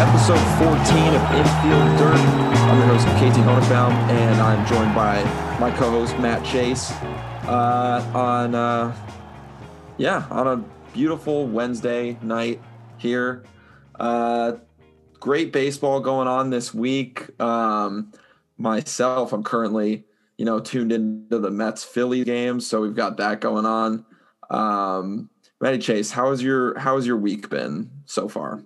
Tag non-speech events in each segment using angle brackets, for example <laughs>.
episode 14 of Infield Dirt. I'm your host, KT Honebaum, and I'm joined by my co-host Matt Chase uh, on, uh, yeah, on a beautiful Wednesday night here. Uh, great baseball going on this week. Um, myself, I'm currently, you know, tuned into the Mets Philly game, so we've got that going on. Um, Matty Chase, how has your how has your week been so far?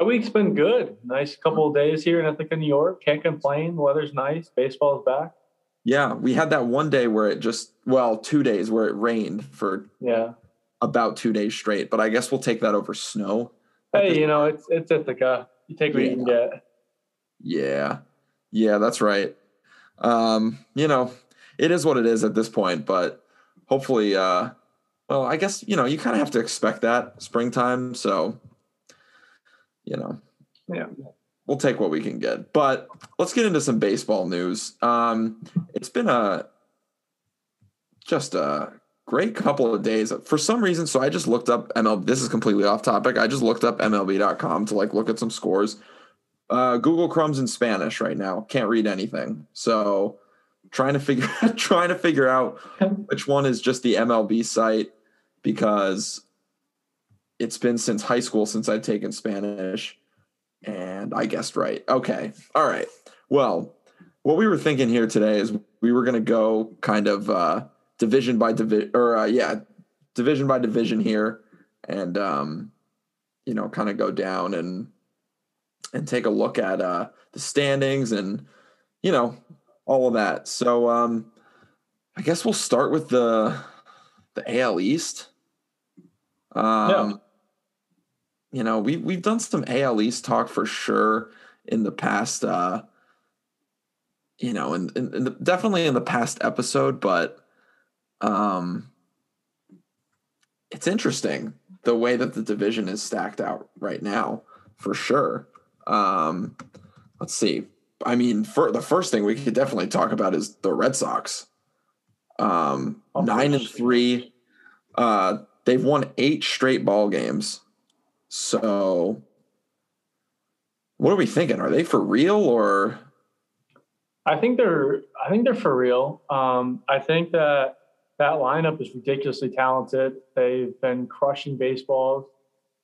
My week's been good. Nice couple of days here in Ithaca, New York. Can't complain. The weather's nice. Baseball's back. Yeah, we had that one day where it just well, two days where it rained for Yeah. about two days straight. But I guess we'll take that over snow. Hey, you know, it's it's Ithaca. You take what you can get. Yeah, yeah, that's right. Um, you know, it is what it is at this point. But hopefully, uh, well, I guess you know you kind of have to expect that springtime. So, you know, Yeah. we'll take what we can get. But let's get into some baseball news. Um, it's been a just a great couple of days for some reason. So I just looked up MLB. This is completely off topic. I just looked up MLB.com to like look at some scores. Uh, Google Chrome's in Spanish right now. Can't read anything. So trying to figure <laughs> trying to figure out <laughs> which one is just the MLB site because it's been since high school since I've taken Spanish and I guessed right. Okay. All right. Well, what we were thinking here today is we were going to go kind of uh, division by division, or uh, yeah, division by division here, and um, you know, kind of go down and and take a look at uh, the standings and you know all of that. So um, I guess we'll start with the the AL East. Um, Yeah. You know, we we've done some AL East talk for sure in the past. Uh, you know, in, in, in the, definitely in the past episode, but um, it's interesting the way that the division is stacked out right now, for sure. Um, let's see. I mean, for the first thing we could definitely talk about is the Red Sox. Um, nine and three. Uh, they've won eight straight ball games. So, what are we thinking? Are they for real or? I think they're I think they're for real. Um, I think that that lineup is ridiculously talented. They've been crushing baseballs,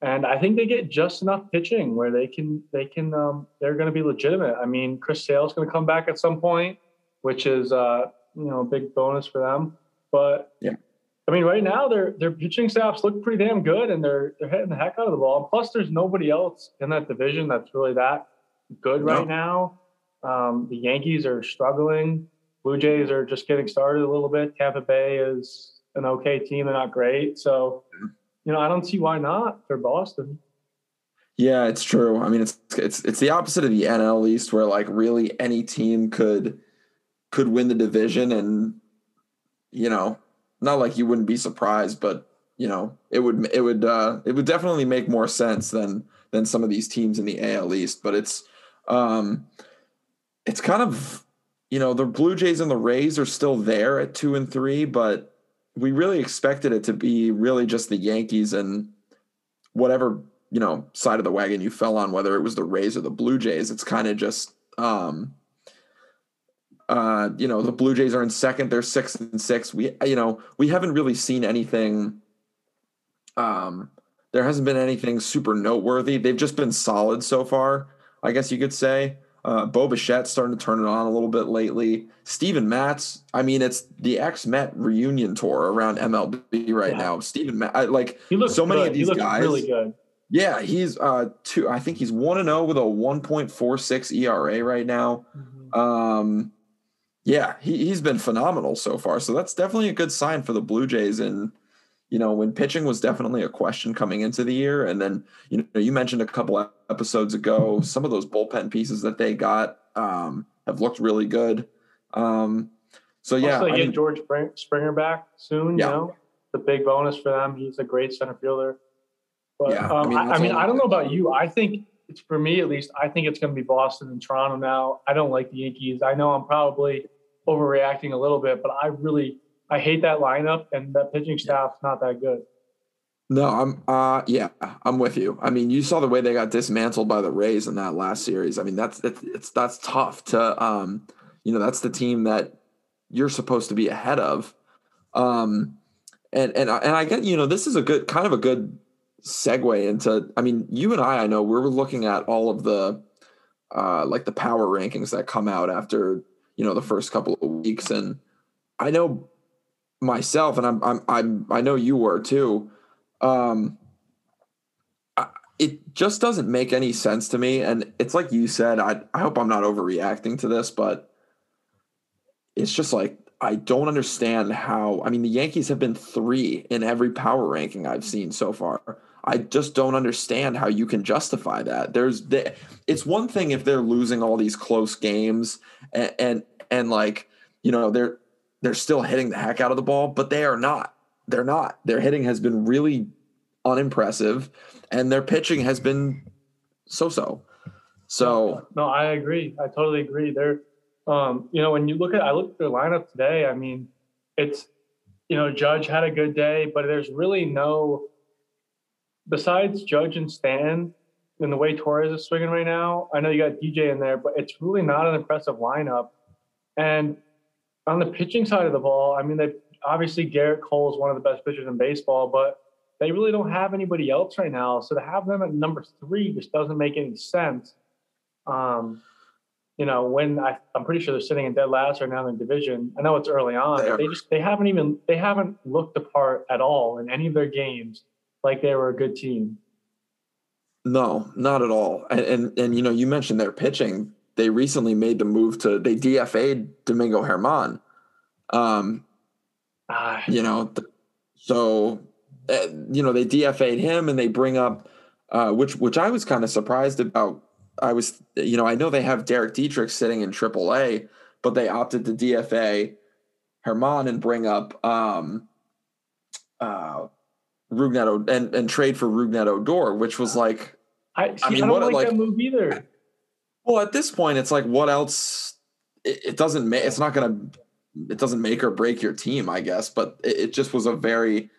and I think they get just enough pitching where they can they can um, they're going to be legitimate. I mean, Chris Sale's going to come back at some point, which is uh, you know a big bonus for them. But Yeah. I mean, right now their their pitching staffs look pretty damn good, and they're they're hitting the heck out of the ball. And plus, there's nobody else in that division that's really that good No. right now. Um, the Yankees are struggling. Blue Jays are just getting started a little bit. Tampa Bay is an okay team. They're not great. So, you know, I don't see why not for Boston. Yeah, it's true. I mean, it's it's it's the opposite of the NL East, where like really any team could could win the division, and you know, not like you wouldn't be surprised, but you know, it would it would uh, it would definitely make more sense than than some of these teams in the AL East. But it's um, it's kind of you know the Blue Jays and the Rays are still there at two and three, but we really expected it to be really just the Yankees and whatever you know side of the wagon you fell on, whether it was the Rays or the Blue Jays. It's kind of just um, uh, you know the Blue Jays are in second; they're six and six. We you know we haven't really seen anything. Um, there hasn't been anything super noteworthy. They've just been solid so far, I guess you could say. Uh, Bo Bichette's starting to turn it on a little bit lately. Steven Matz, I mean, it's the ex Met reunion tour around MLB right Yeah. now. Steven Matz, I, like He looks So many good. of these guys- really good. yeah, he's uh two. I think he's one and zero with a one point four six ERA right now. Um, yeah, he he's been phenomenal so far. So that's definitely a good sign for the Blue Jays. And you know, when pitching was definitely a question coming into the year, and then you know, you mentioned a couple episodes ago some of those bullpen pieces that they got um, have looked really good. Um, so yeah, also, I get mean, George Springer back soon. Yeah. You know, the big bonus for them. He's a great center fielder. But Yeah, I um, mean, I, I mean, I don't know about you. I think it's for me at least. I think it's going to be Boston and Toronto now. I don't like the Yankees. I know I'm probably overreacting a little bit, but I really I hate that lineup and that pitching staff's not that good. No, I'm uh yeah, I'm with you. I mean, you saw the way they got dismantled by the Rays in that last series. I mean, that's it's, it's that's tough to um you know, that's the team that you're supposed to be ahead of. Um and and and I get, you know, this is a good kind of a good segue into I mean, you and I I know we are looking at all of the uh like the power rankings that come out after, you know, the first couple of weeks and I know myself and I'm I'm I'm I know you were too um, it just doesn't make any sense to me. And it's like you said, I, I hope I'm not overreacting to this, but it's just like, I don't understand how. I mean, the Yankees have been three in every power ranking I've seen so far. I just don't understand how you can justify that. There's, the, it's one thing if they're losing all these close games and, and and like you know they're they're still hitting the heck out of the ball, but they are not they're not. Their hitting has been really unimpressive, and their pitching has been so-so. So no, I agree. I totally agree. They're, um, you know, when you look at, I looked at their lineup today. I mean, it's, you know, Judge had a good day, but there's really no, besides Judge and Stan, and the way Torres is swinging right now. I know you got DJ in there, but it's really not an impressive lineup. And on the pitching side of the ball, I mean, they obviously Gerrit Cole is one of the best pitchers in baseball, but they really don't have anybody else right now. So to have them at number three just doesn't make any sense. Um, you know, when I, am pretty sure they're sitting in dead last right now in the division. I know it's early on, they, they just they haven't even they haven't looked the part at all in any of their games like they were a good team. No, not at all. And and, and you know, you mentioned their pitching. They recently made the move to they DFA'd Domingo Germán. Um, uh, you know, so uh, you know they DFA'd him and they bring up uh, which which I was kind of surprised about. I was you know I know they have Derek Dietrich sitting in AAA, but they opted to DFA Germán and bring up um, uh, Rougned and and trade for Rougned Odor, which was like I, see, I mean, I don't what, like, like, that move either. Well, at this point, it's like what else? It, it doesn't make. It's not to it doesn't make or break your team, I guess, but it, it just was a very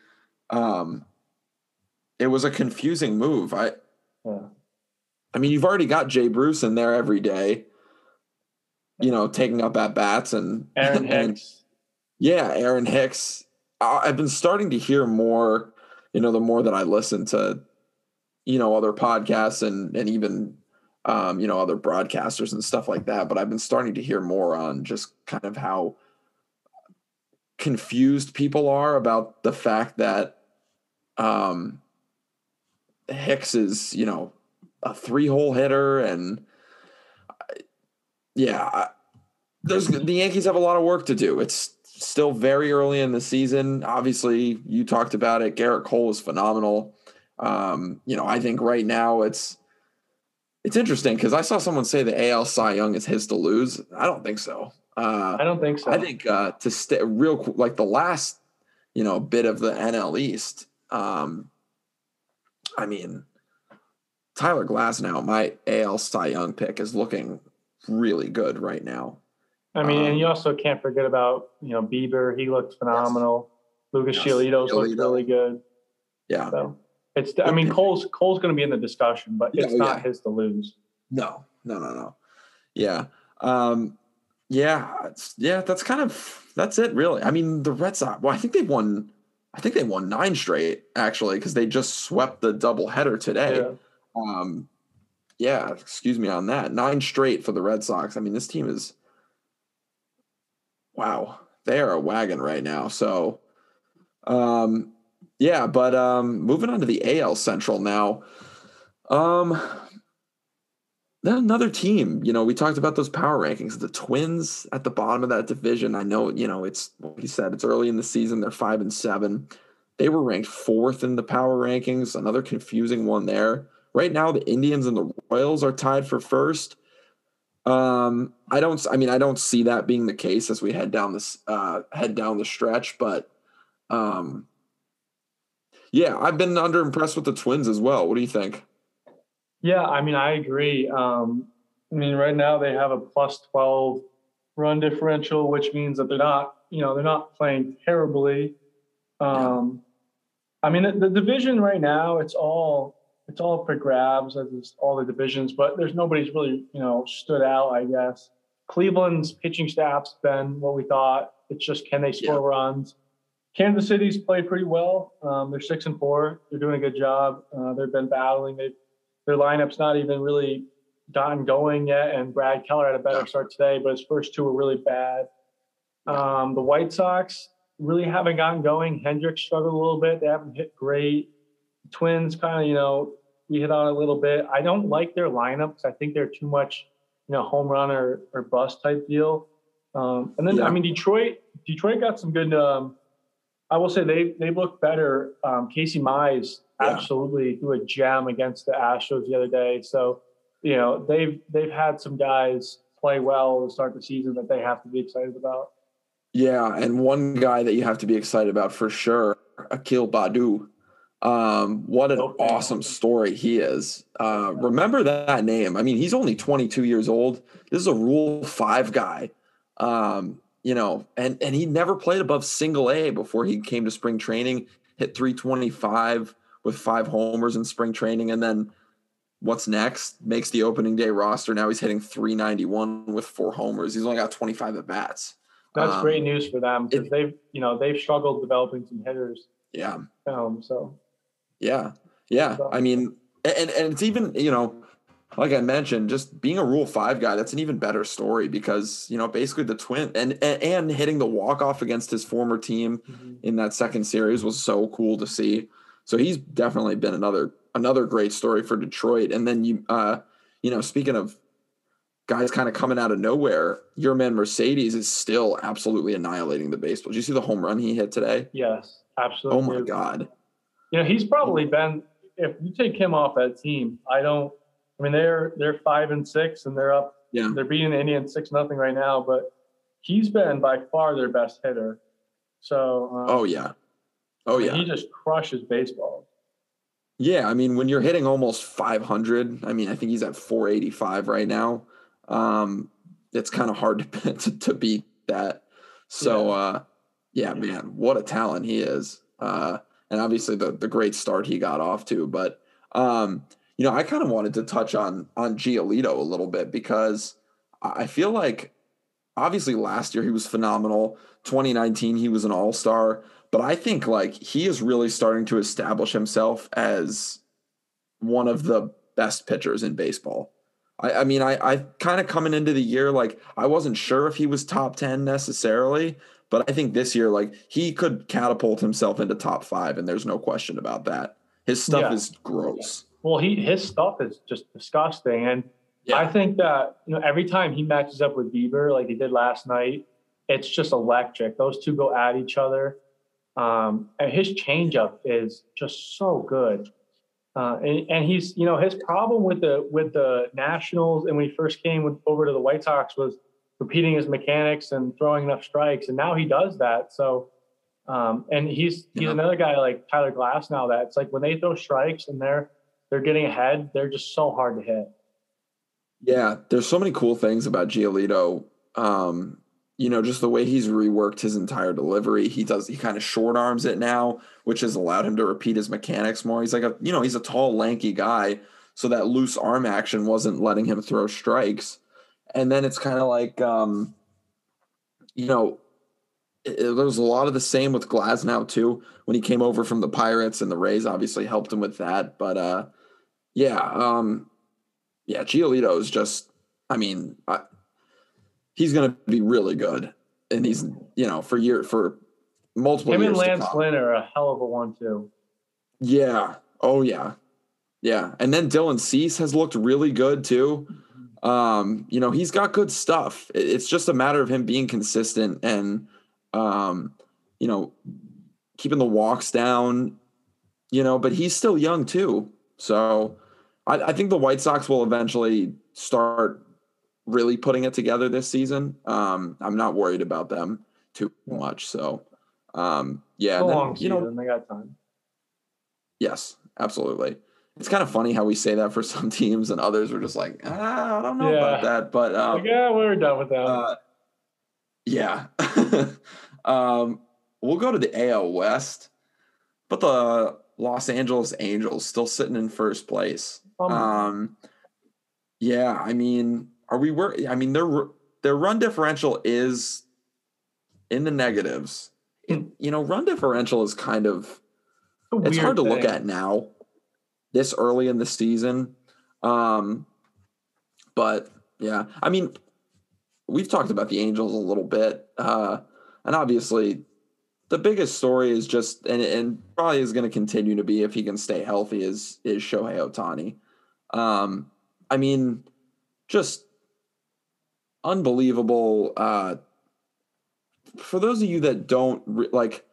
um it was a confusing move. I yeah. I mean, you've already got Jay Bruce in there every day, you know, taking up at bats and Aaron <laughs> Hicks. And, yeah, Aaron Hicks. I've been starting to hear more, you know, the more that I listen to, you know, other podcasts and and even um, you know, other broadcasters and stuff like that. But I've been starting to hear more on just kind of how confused people are about the fact that um, Hicks is, you know, a three hole hitter. And yeah, there's the Yankees have a lot of work to do. It's still very early in the season. Obviously, you talked about it. Gerrit Cole is phenomenal. Um, you know, I think right now it's it's interesting because I saw someone say the AL Cy Young is his to lose. I don't think so. Uh, I don't think so. I think uh, to stay real like the last, you know, bit of the NL East. Um, I mean, Tyler Glasnow, my AL Cy Young pick, is looking really good right now. I mean, um, and you also can't forget about you know Bieber. He looks phenomenal. Yes. Lucas yes. Giolito's looked really good. Yeah. So it's. I mean, Cole's Cole's going to be in the discussion, but it's yeah, not yeah. his to lose. No, no, no, no. Yeah. Um, yeah, yeah, that's kind of that's it, really. I mean, the Red Sox. Well, I think they've won. I think they won nine straight actually because they just swept the doubleheader today. Yeah. Um, yeah, excuse me on that. Nine straight for the Red Sox. I mean, this team is wow. They are a wagon right now. So, um, yeah, but um, moving on to the AL Central now. Um, then another team, you know, we talked about those power rankings. The Twins at the bottom of that division. I know, you know, it's like you said, it's early in the season. They're five and seven. They were ranked fourth in the power rankings. Another confusing one there. Right now, the Indians and the Royals are tied for first. Um, I don't. I mean, I don't see that being the case as we head down this uh, head down the stretch. But, um, yeah, I've been under impressed with the Twins as well. What do you think? Yeah, I mean, I agree. Um, I mean, right now they have a plus 12 run differential, which means that they're not, you know, they're not playing terribly. Um, I mean, the, the division right now, it's all it's all for grabs as is all the divisions, but there's nobody's really you know stood out. I guess Cleveland's pitching staff's been what we thought. It's just can they score yeah. runs? Kansas City's played pretty well. Um, they're six and four. They're doing a good job. Uh, they've been battling. They their lineup's not even really gotten going yet, and Brad Keller had a better start today, but his first two were really bad. Um, the White Sox really haven't gotten going. Hendriks struggled a little bit. They haven't hit great. Twins kind of, you know, we hit on a little bit. I don't like their lineup because I think they're too much, you know, home run or, or bust type deal. Um, and then, yeah. I mean, Detroit, Detroit got some good. Um, I will say they they look better. Um, Casey Mize yeah. absolutely threw a gem against the Astros the other day. So, you know, they've they've had some guys play well to start the season that they have to be excited about. Yeah, and one guy that you have to be excited about for sure, Akil Baddoo. Um, what an awesome story he is. Uh, remember that name. I mean, he's only 22 years old. This is a Rule Five guy. Um, you know, and and he never played above single A before he came to spring training. Hit 325 with five homers in spring training, and then what's next? Makes the opening day roster. Now he's hitting 391 with four homers. He's only got 25 at bats. That's um, great news for them because they've you know they've struggled developing some hitters. Yeah. Um. So. Yeah. Yeah. I mean, and and it's even you know, like I mentioned, just being a Rule Five guy, that's an even better story because you know basically the twin and and, and hitting the walk off against his former team mm-hmm. in that second series was so cool to see. So he's definitely been another another great story for Detroit. And then you uh, you know, speaking of guys kind of coming out of nowhere, your man Mercedes is still absolutely annihilating the baseball. Did you see the home run he hit today? Yes, absolutely. Oh my god. You know, he's probably been if you take him off that team, I don't I mean they're they're five and six and they're up yeah. they're beating the Indians six nothing right now, but he's been by far their best hitter. So um, Oh yeah. Oh yeah. He just crushes baseball. Yeah, I mean when you're hitting almost 500, I mean I think he's at 485 right now um, it's kind of hard <laughs> to, to, to beat that. So, yeah. Uh, yeah, man, what a talent he is. Uh, and obviously the, the great start he got off to, but, um, you know, I kind of wanted to touch on, on Giolito a little bit because I feel like obviously last year he was phenomenal. 2019, he was an all-star, but I think like he is really starting to establish himself as one of the best pitchers in baseball. I, I mean, I, I kind of coming into the year, like I wasn't sure if he was top 10 necessarily, but I think this year, like he could catapult himself into top five, and there's no question about that. His stuff yeah. is gross. Well, he his stuff is just disgusting, and yeah. I think that you know every time he matches up with Bieber, like he did last night, it's just electric. Those two go at each other, um, and his changeup is just so good. Uh, and, and, he's, you know, his problem with the with the Nationals and when he first came with, over to the White Sox was repeating his mechanics and throwing enough strikes, and now he does that. So, um, and he's he's yeah. another guy like Tyler Glasnow that it's like when they throw strikes and they're they're getting ahead, they're just so hard to hit. Yeah, there's so many cool things about Giolito. Um, you know, just the way he's reworked his entire delivery. He does, he kind of short arms it now, which has allowed him to repeat his mechanics more. He's like a, you know, he's a tall, lanky guy. So that loose arm action wasn't letting him throw strikes. And then it's kind of like, um, you know, it, it, there was a lot of the same with Glasnow too. When he came over from the Pirates and the Rays obviously helped him with that. But, uh, yeah, um, yeah, Giolito is just, I mean, I, he's going to be really good, and he's you know for year for multiple. Him and Lance Lynn are a hell of a one too. Yeah. Oh yeah. Yeah. And then Dylan Cease has looked really good too. Um, you know, he's got good stuff. It's just a matter of him being consistent and um, you know, keeping the walks down, you know, but he's still young too. So I, I think the White Sox will eventually start really putting it together this season. Um, I'm not worried about them too much. So, um, yeah, then, you know, they got time. Yes, absolutely. It's kind of funny how we say that for <laughs> some teams and others are just like, ah, I don't know yeah. about that, but um, like, yeah, we're done with that. Uh, yeah. <laughs> um, we'll go to the AL West. but the Los Angeles Angels still sitting in first place. Um, um yeah, I mean, are we wor- I mean, their their run differential is in the negatives. It, you know, run differential is kind of it's hard to thing. look at now this early in the season. Um but yeah, I mean, we've talked about the Angels a little bit. Uh and obviously the biggest story is just and, and probably is going to continue to be if he can stay healthy is is Shohei Ohtani. Um, I mean, just unbelievable. Uh, for those of you that don't re- like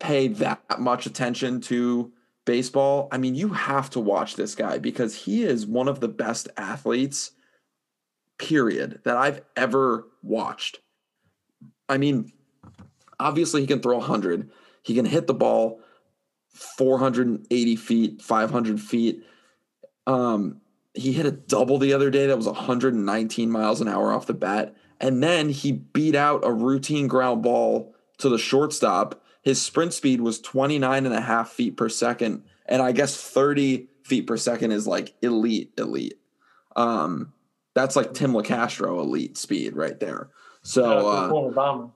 pay that much attention to baseball, I mean, you have to watch this guy because he is one of the best athletes, period, that I've ever watched. I mean, obviously he can throw 100 he can hit the ball 480 feet 500 feet. Um, he hit a double the other day that was 119 miles an hour off the bat. And then he beat out a routine ground ball to the shortstop his sprint speed was 29 and a half feet per second and i guess 30 feet per second is like elite elite um, that's like tim locastro elite speed right there so uh,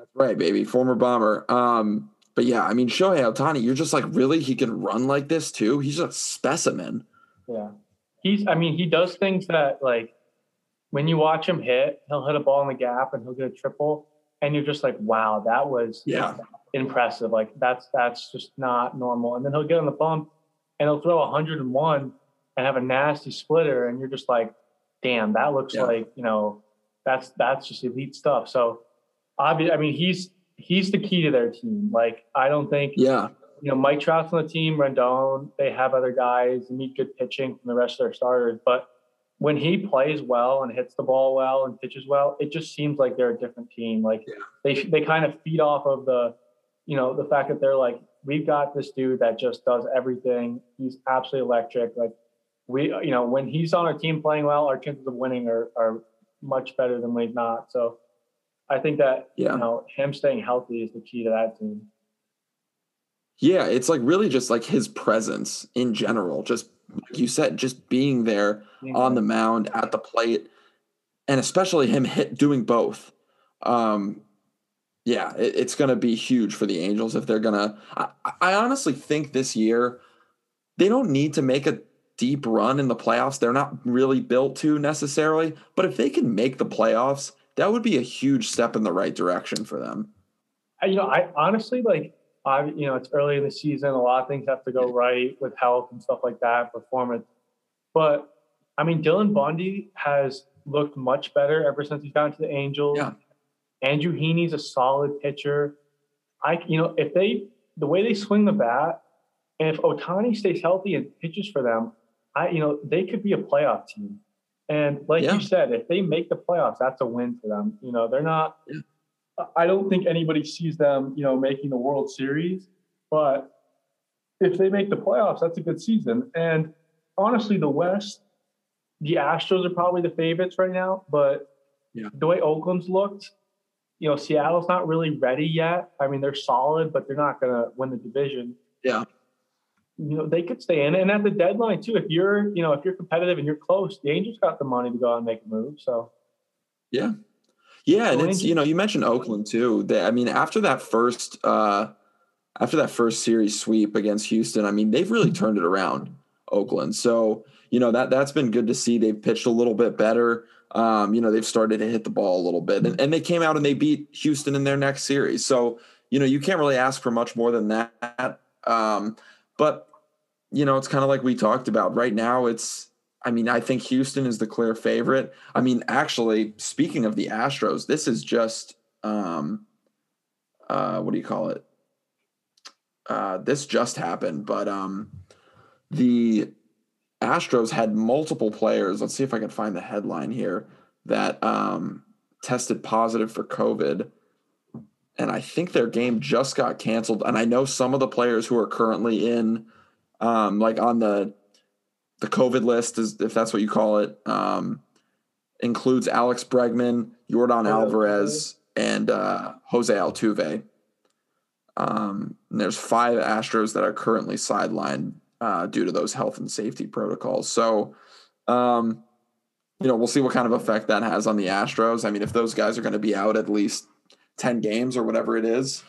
that's right, baby. Former bomber. Um, but yeah, I mean, Shohei Ohtani, you're just like, really? He can run like this too? He's a specimen. Yeah. He's, I mean, he does things that, like, when you watch him hit, he'll hit a ball in the gap and he'll get a triple. And you're just like, wow, that was yeah impressive. Like, that's, that's just not normal. And then he'll get on the bump and he'll throw 101 and have a nasty splitter. And you're just like, damn, that looks yeah. like, you know, that's, that's just elite stuff. So, obviously, I mean, he's he's the key to their team. Like, I don't think, yeah, you know, Mike Trout's on the team, Rendon, they have other guys, and need good pitching from the rest of their starters. But when he plays well and hits the ball well and pitches well, it just seems like they're a different team. Like yeah. they they kind of feed off of the, you know, the fact that they're like, we've got this dude that just does everything. He's absolutely electric. Like we, you know, when he's on our team playing well, our chances of winning are are much better than when not. So I think that yeah. you know him staying healthy is the key to that team. Yeah, it's like really just like his presence in general, just like you said, just being there being on the mound at the plate, and especially him hit doing both. Um, yeah, it, it's going to be huge for the Angels if they're going to. I honestly think this year they don't need to make a deep run in the playoffs. They're not really built to necessarily, but if they can make the playoffs that would be a huge step in the right direction for them. You know, I honestly like I you know, it's early in the season, a lot of things have to go right with health and stuff like that, performance. But I mean, Dylan Bundy has looked much better ever since he's gone to the Angels. Yeah. Andrew Heaney's a solid pitcher. I you know, if they the way they swing the bat, and if Ohtani stays healthy and pitches for them, I you know, they could be a playoff team. And like yeah. you said, if they make the playoffs, that's a win for them. You know, they're not. Yeah. I don't think anybody sees them, you know, making the World Series, but if they make the playoffs, that's a good season. And honestly, the West, the Astros are probably the favorites right now, but yeah. the way Oakland's looked, you know, Seattle's not really ready yet. I mean, they're solid, but they're not going to win the division. Yeah. You know they could stay in and at the deadline too if you're you know if you're competitive and you're close the angels got the money to go out and make a move so. Yeah. Yeah and it's you know you mentioned oakland too. They, i mean after that first uh after that first series sweep against houston i mean they've really turned it around oakland. So you know that that's been good to see. They've pitched a little bit better um you know they've started to hit the ball a little bit and, and they came out and they beat houston in their next series so you know you can't really ask for much more than that um but you know, it's kind of like we talked about. Right now, it's, I mean, I think Houston is the clear favorite. I mean, actually, speaking of the Astros, this is just, um, uh, what do you call it? Uh, this just happened, but um, the Astros had multiple players. Let's see if I can find the headline here that um, tested positive for COVID. And I think their game just got canceled. And I know some of the players who are currently in um, like on the the COVID list, is if that's what you call it, um, includes Alex Bregman, Yordan oh, Alvarez, and uh, Jose Altuve. Um, there's five Astros that are currently sidelined uh, due to those health and safety protocols. So, um, you know, we'll see what kind of effect that has on the Astros. I mean, if those guys are going to be out at least 10 games or whatever it is,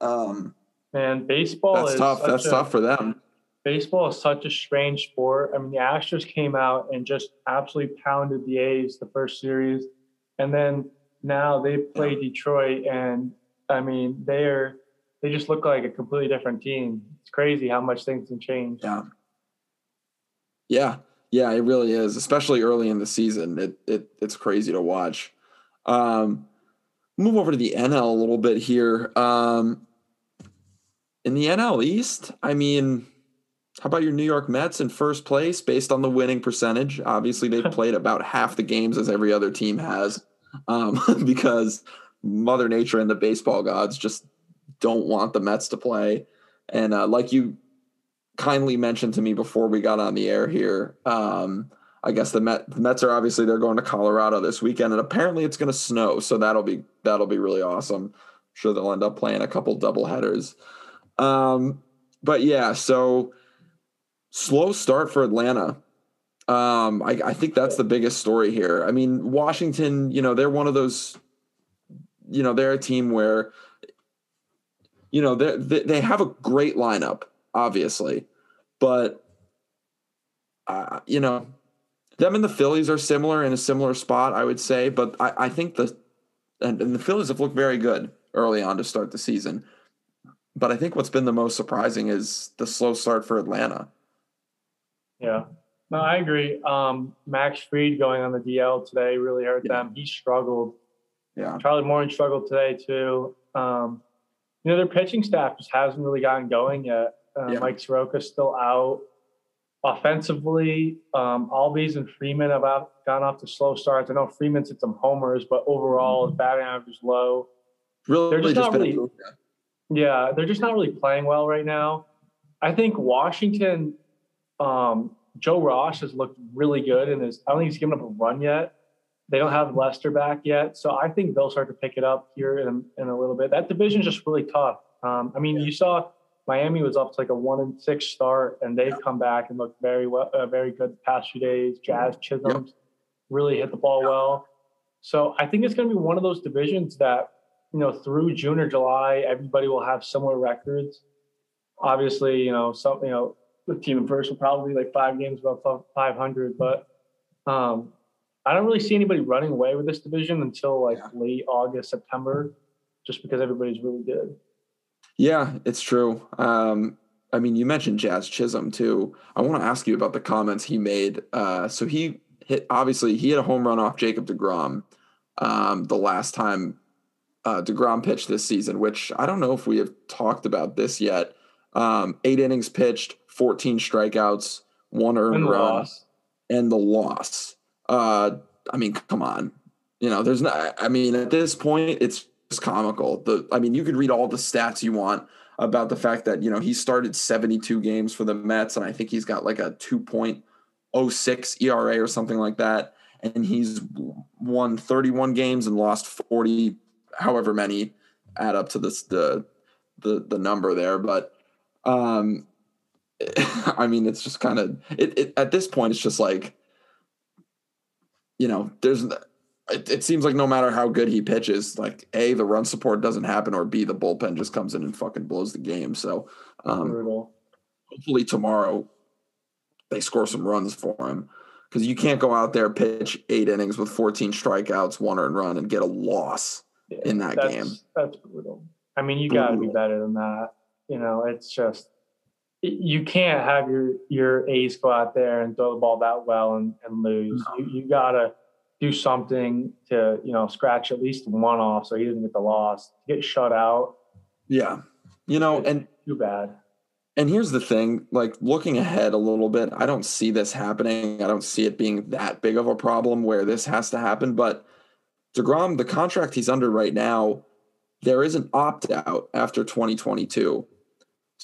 um, and baseball that's tough. That's a, tough for them. Baseball is such a strange sport. I mean, the Astros came out and just absolutely pounded the A's the first series. And then now they play yeah. Detroit and I mean, they're they just look like a completely different team. It's crazy how much things can change. Yeah. Yeah. Yeah, it really is, especially early in the season. It it it's crazy to watch. Um move over to the NL a little bit here. Um in the NL East, I mean, how about your New York Mets in first place based on the winning percentage? Obviously, they've <laughs> played about half the games as every other team has um, <laughs> because Mother Nature and the baseball gods just don't want the Mets to play. And uh, like you kindly mentioned to me before we got on the air here, um, I guess the, Met, the Mets are obviously they're going to Colorado this weekend, and apparently it's going to snow, so that'll be that'll be really awesome. I'm sure they'll end up playing a couple double headers. Um, but yeah, so slow start for Atlanta. Um, I, I think that's the biggest story here. I mean, Washington, you know, they're one of those, you know, they're a team where, you know, they they have a great lineup, obviously, but, uh, you know, them and the Phillies are similar in a similar spot, I would say. But I, I think the and, and the Phillies have looked very good early on to start the season. But I think what's been the most surprising is the slow start for Atlanta. Yeah. No, I agree. Um, Max Fried going on the DL today really hurt yeah. them. He struggled. Yeah. Charlie Morton struggled today too. Um, you know, their pitching staff just hasn't really gotten going yet. Uh, yeah. Mike Soroka's still out. Offensively, um, Albies and Freeman have out, gone off to slow starts. I know Freeman's hit some homers, but overall his batting average is low. Really, they're just, just not really. Yeah, they're just not really playing well right now. I think Washington, um, Joe Ross has looked really good and is I don't think he's given up a run yet. They don't have Lester back yet, so I think they'll start to pick it up here in, in a little bit. That division is just really tough. Um, I mean, you saw Miami was up to like a one and six start, and they've come back and looked very well, uh, very good the past few days. Jazz Chisholm yep. really hit the ball well. So I think it's going to be one of those divisions that you know, through June or July, everybody will have similar records. Obviously, you know, some, you know, the team in first will probably like five games above 500, but um, I don't really see anybody running away with this division until like yeah. late August, September, just because everybody's really good. Yeah, it's true. Um, I mean, you mentioned Jazz Chisholm too. I want to ask you about the comments he made. Uh, so he hit, obviously, he had a home run off Jacob DeGrom um, the last time uh, DeGrom pitched this season, which I don't know if we have talked about this yet. Um, eight innings pitched, 14 strikeouts, one earned and run, loss. and the loss. Uh, I mean, come on. You know, there's not, I mean, at this point, it's just comical. The, I mean, you could read all the stats you want about the fact that, you know, he started 72 games for the Mets, and I think he's got like a 2.06 ERA or something like that. And he's won 31 games and lost 40 however many add up to this the the the number there but um <laughs> i mean it's just kind of it, it at this point it's just like you know there's it, it, seems like no matter how good he pitches like a the run support doesn't happen or b the bullpen just comes in and fucking blows the game so um Brutal. hopefully tomorrow they score some runs for him because you can't go out there pitch eight innings with 14 strikeouts one earned run and get a loss yeah, in that that's, game. That's brutal. I mean, you got to be better than that. You know, it's just you can't have your your ace go out there and throw the ball that well and, and lose. No. You you got to do something to you know scratch at least one off so he doesn't get the loss. Get shut out. Yeah, you know, and too bad. And here's the thing, like looking ahead a little bit, I don't see this happening. I don't see it being that big of a problem where this has to happen, but DeGrom, the contract he's under right now, there is an opt out after 2022.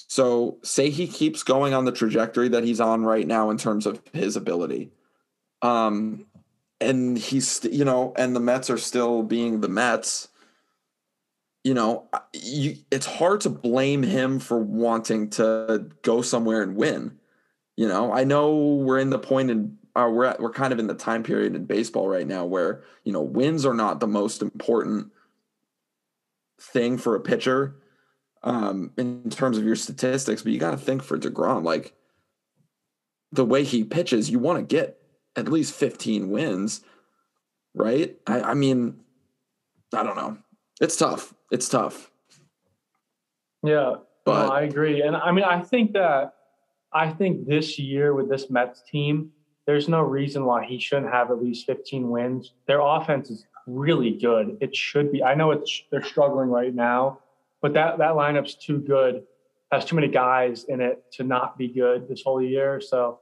So, say he keeps going on the trajectory that he's on right now in terms of his ability. Um, and he's, you know, and the Mets are still being the Mets. you know, you, it's hard to blame him for wanting to go somewhere and win. You know, I know we're in the point in uh, we're at, we're kind of in the time period in baseball right now where you know wins are not the most important thing for a pitcher um, in terms of your statistics, but you got to think for Degrom like the way he pitches, you want to get at least 15 wins, right? I, I mean, I don't know. It's tough. It's tough. Yeah, but no, I agree, and I mean, I think that I think this year with this Mets team, there's no reason why he shouldn't have at least 15 wins. Their offense is really good. It should be. I know it's they're struggling right now, but that that lineup's too good. Has too many guys in it to not be good this whole year. So,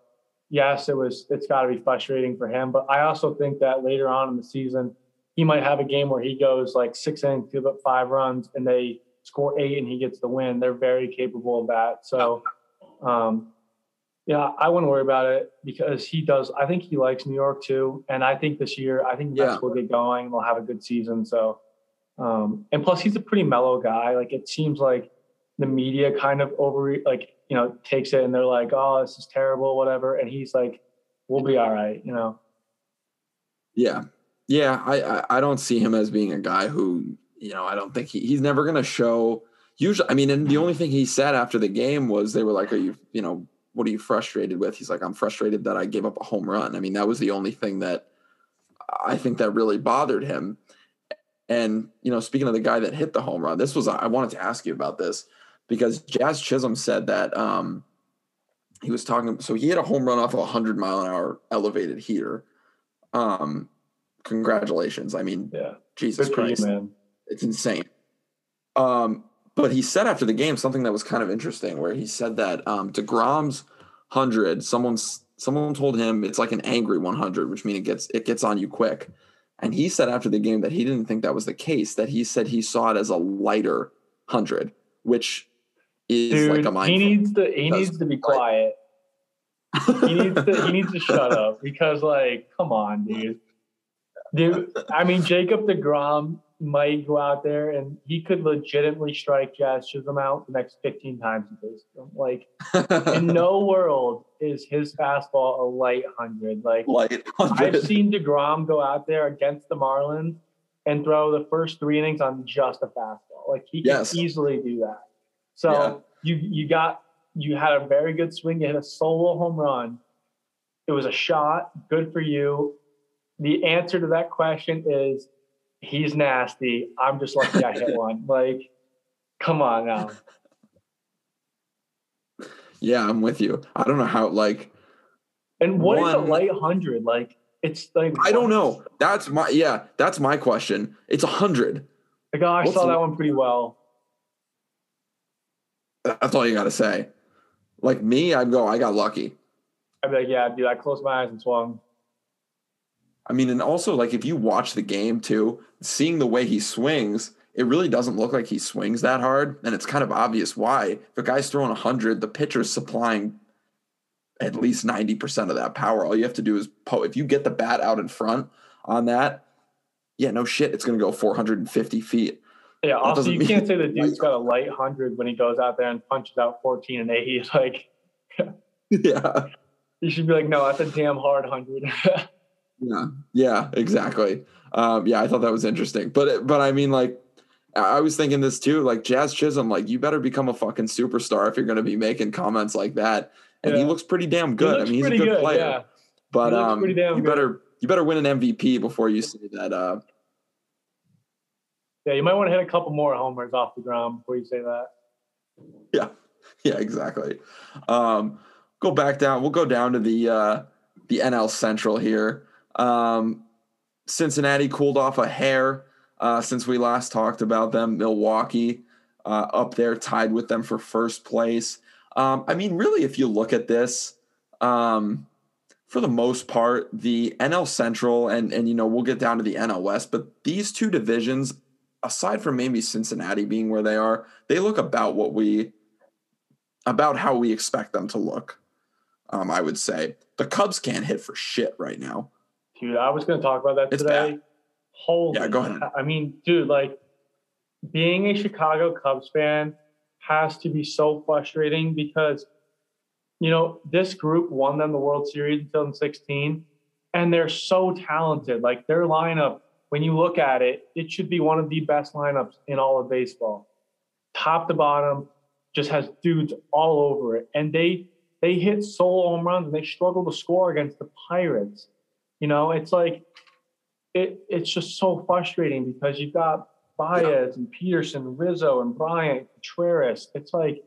yes, it was. It's got to be frustrating for him. But I also think that later on in the season, he might have a game where he goes like six innings, give up five runs, and they score eight, and he gets the win. They're very capable of that. So, um, yeah, I wouldn't worry about it because he does. I think he likes New York too, and I think this year, I think Mets yeah. will get going. They'll have a good season. So, um, and plus, he's a pretty mellow guy. Like it seems like the media kind of over, like you know, takes it and they're like, "Oh, this is terrible," whatever, and he's like, "We'll be all right," you know. Yeah, yeah. I I don't see him as being a guy who you know. I don't think he he's never to show. Usually, I mean, and the only thing he said after the game was they were like, "Are you you know?" what are you frustrated with? He's like, I'm frustrated that I gave up a home run. I mean, that was the only thing that I think that really bothered him. And, you know, speaking of the guy that hit the home run, this was, I wanted to ask you about this because Jazz Chisholm said that um, he was talking, so he hit a home run off of a 100 mile an hour elevated heater. Um, congratulations. I mean, yeah. Jesus Good Christ. You, man. It's insane. Um, but he said after the game something that was kind of interesting, where he said that um, Degrom's hundred, someone's someone told him it's like an angry 100, which means it gets it gets on you quick. And he said after the game that he didn't think that was the case. That he said he saw it as a lighter hundred, which is Dude, like a mind. He needs to he needs to be quiet. he needs to he needs to shut up because like, come on, dude. Dude, I mean Jacob DeGrom might go out there and he could legitimately strike Jazz Chisholm out the next 15 times he faces him. Like, <laughs> in no world is his fastball a light 100. Like, light 100. I've seen DeGrom go out there against the Marlins and throw the first three innings on just a fastball. Like, he yes. can easily do that. So, yeah. you, you got, you had a very good swing. You hit a solo home run. It was a shot. Good for you. The answer to that question is he's nasty. I'm just lucky I hit one. <laughs> Like, come on now. Yeah, I'm with you. I don't know how like. And what one, is a light hundred? Like, it's like I don't know. That's my yeah. That's my question. It's a hundred. Like, oh, I What's saw that one pretty well. That's all you got to say. Like me, I'd go. I got lucky. I'd be like, yeah, dude. I closed my eyes and swung. I mean, and also like if you watch the game too, seeing the way he swings, it really doesn't look like he swings that hard, and it's kind of obvious why. If a guy's throwing hundred, the pitcher's supplying at least ninety percent of that power. All you have to do is po- if you get the bat out in front on that, yeah, no shit, it's going to go four hundred and fifty feet. Yeah. Also, you can't say the <laughs> dude's got a light hundred when he goes out there and punches out fourteen and eight. He's <laughs> like, <laughs> yeah. You should be like, no, that's a damn hard hundred. Yeah, yeah, exactly. Um, yeah, I thought that was interesting, but but I mean, like, I was thinking this too. Like Jazz Chisholm, like you better become a fucking superstar if you're going to be making comments like that. And yeah. he looks pretty damn good. I mean, he's a good, good player. Yeah. But um, you good. better you better win an MVP before you say that. Uh, yeah, you might want to hit a couple more homers off the ground before you say that. Yeah, <laughs> yeah, exactly. Um, go back down. We'll go down to the uh, the NL Central here. Um, Cincinnati cooled off a hair uh, since we last talked about them. Milwaukee uh, up there, tied with them for first place. Um, I mean, really, if you look at this, um, for the most part, the NL Central and and you know we'll get down to the NL West, but these two divisions, aside from maybe Cincinnati being where they are, they look about what we about how we expect them to look. Um, I would say the Cubs can't hit for shit right now. Dude, I was going to talk about that it's today. Bad. Holy, yeah, go ahead. I mean, dude, like being a Chicago Cubs fan has to be so frustrating because, you know, this group won them the World Series in 2016, and they're so talented. Like their lineup, when you look at it, it should be one of the best lineups in all of baseball. Top to bottom, just has dudes all over it. And they they hit solo home runs and they struggle to score against the Pirates. You know, it's like it it's just so frustrating because you've got Baez yeah. and Pederson, Rizzo and Bryant, Contreras. It's like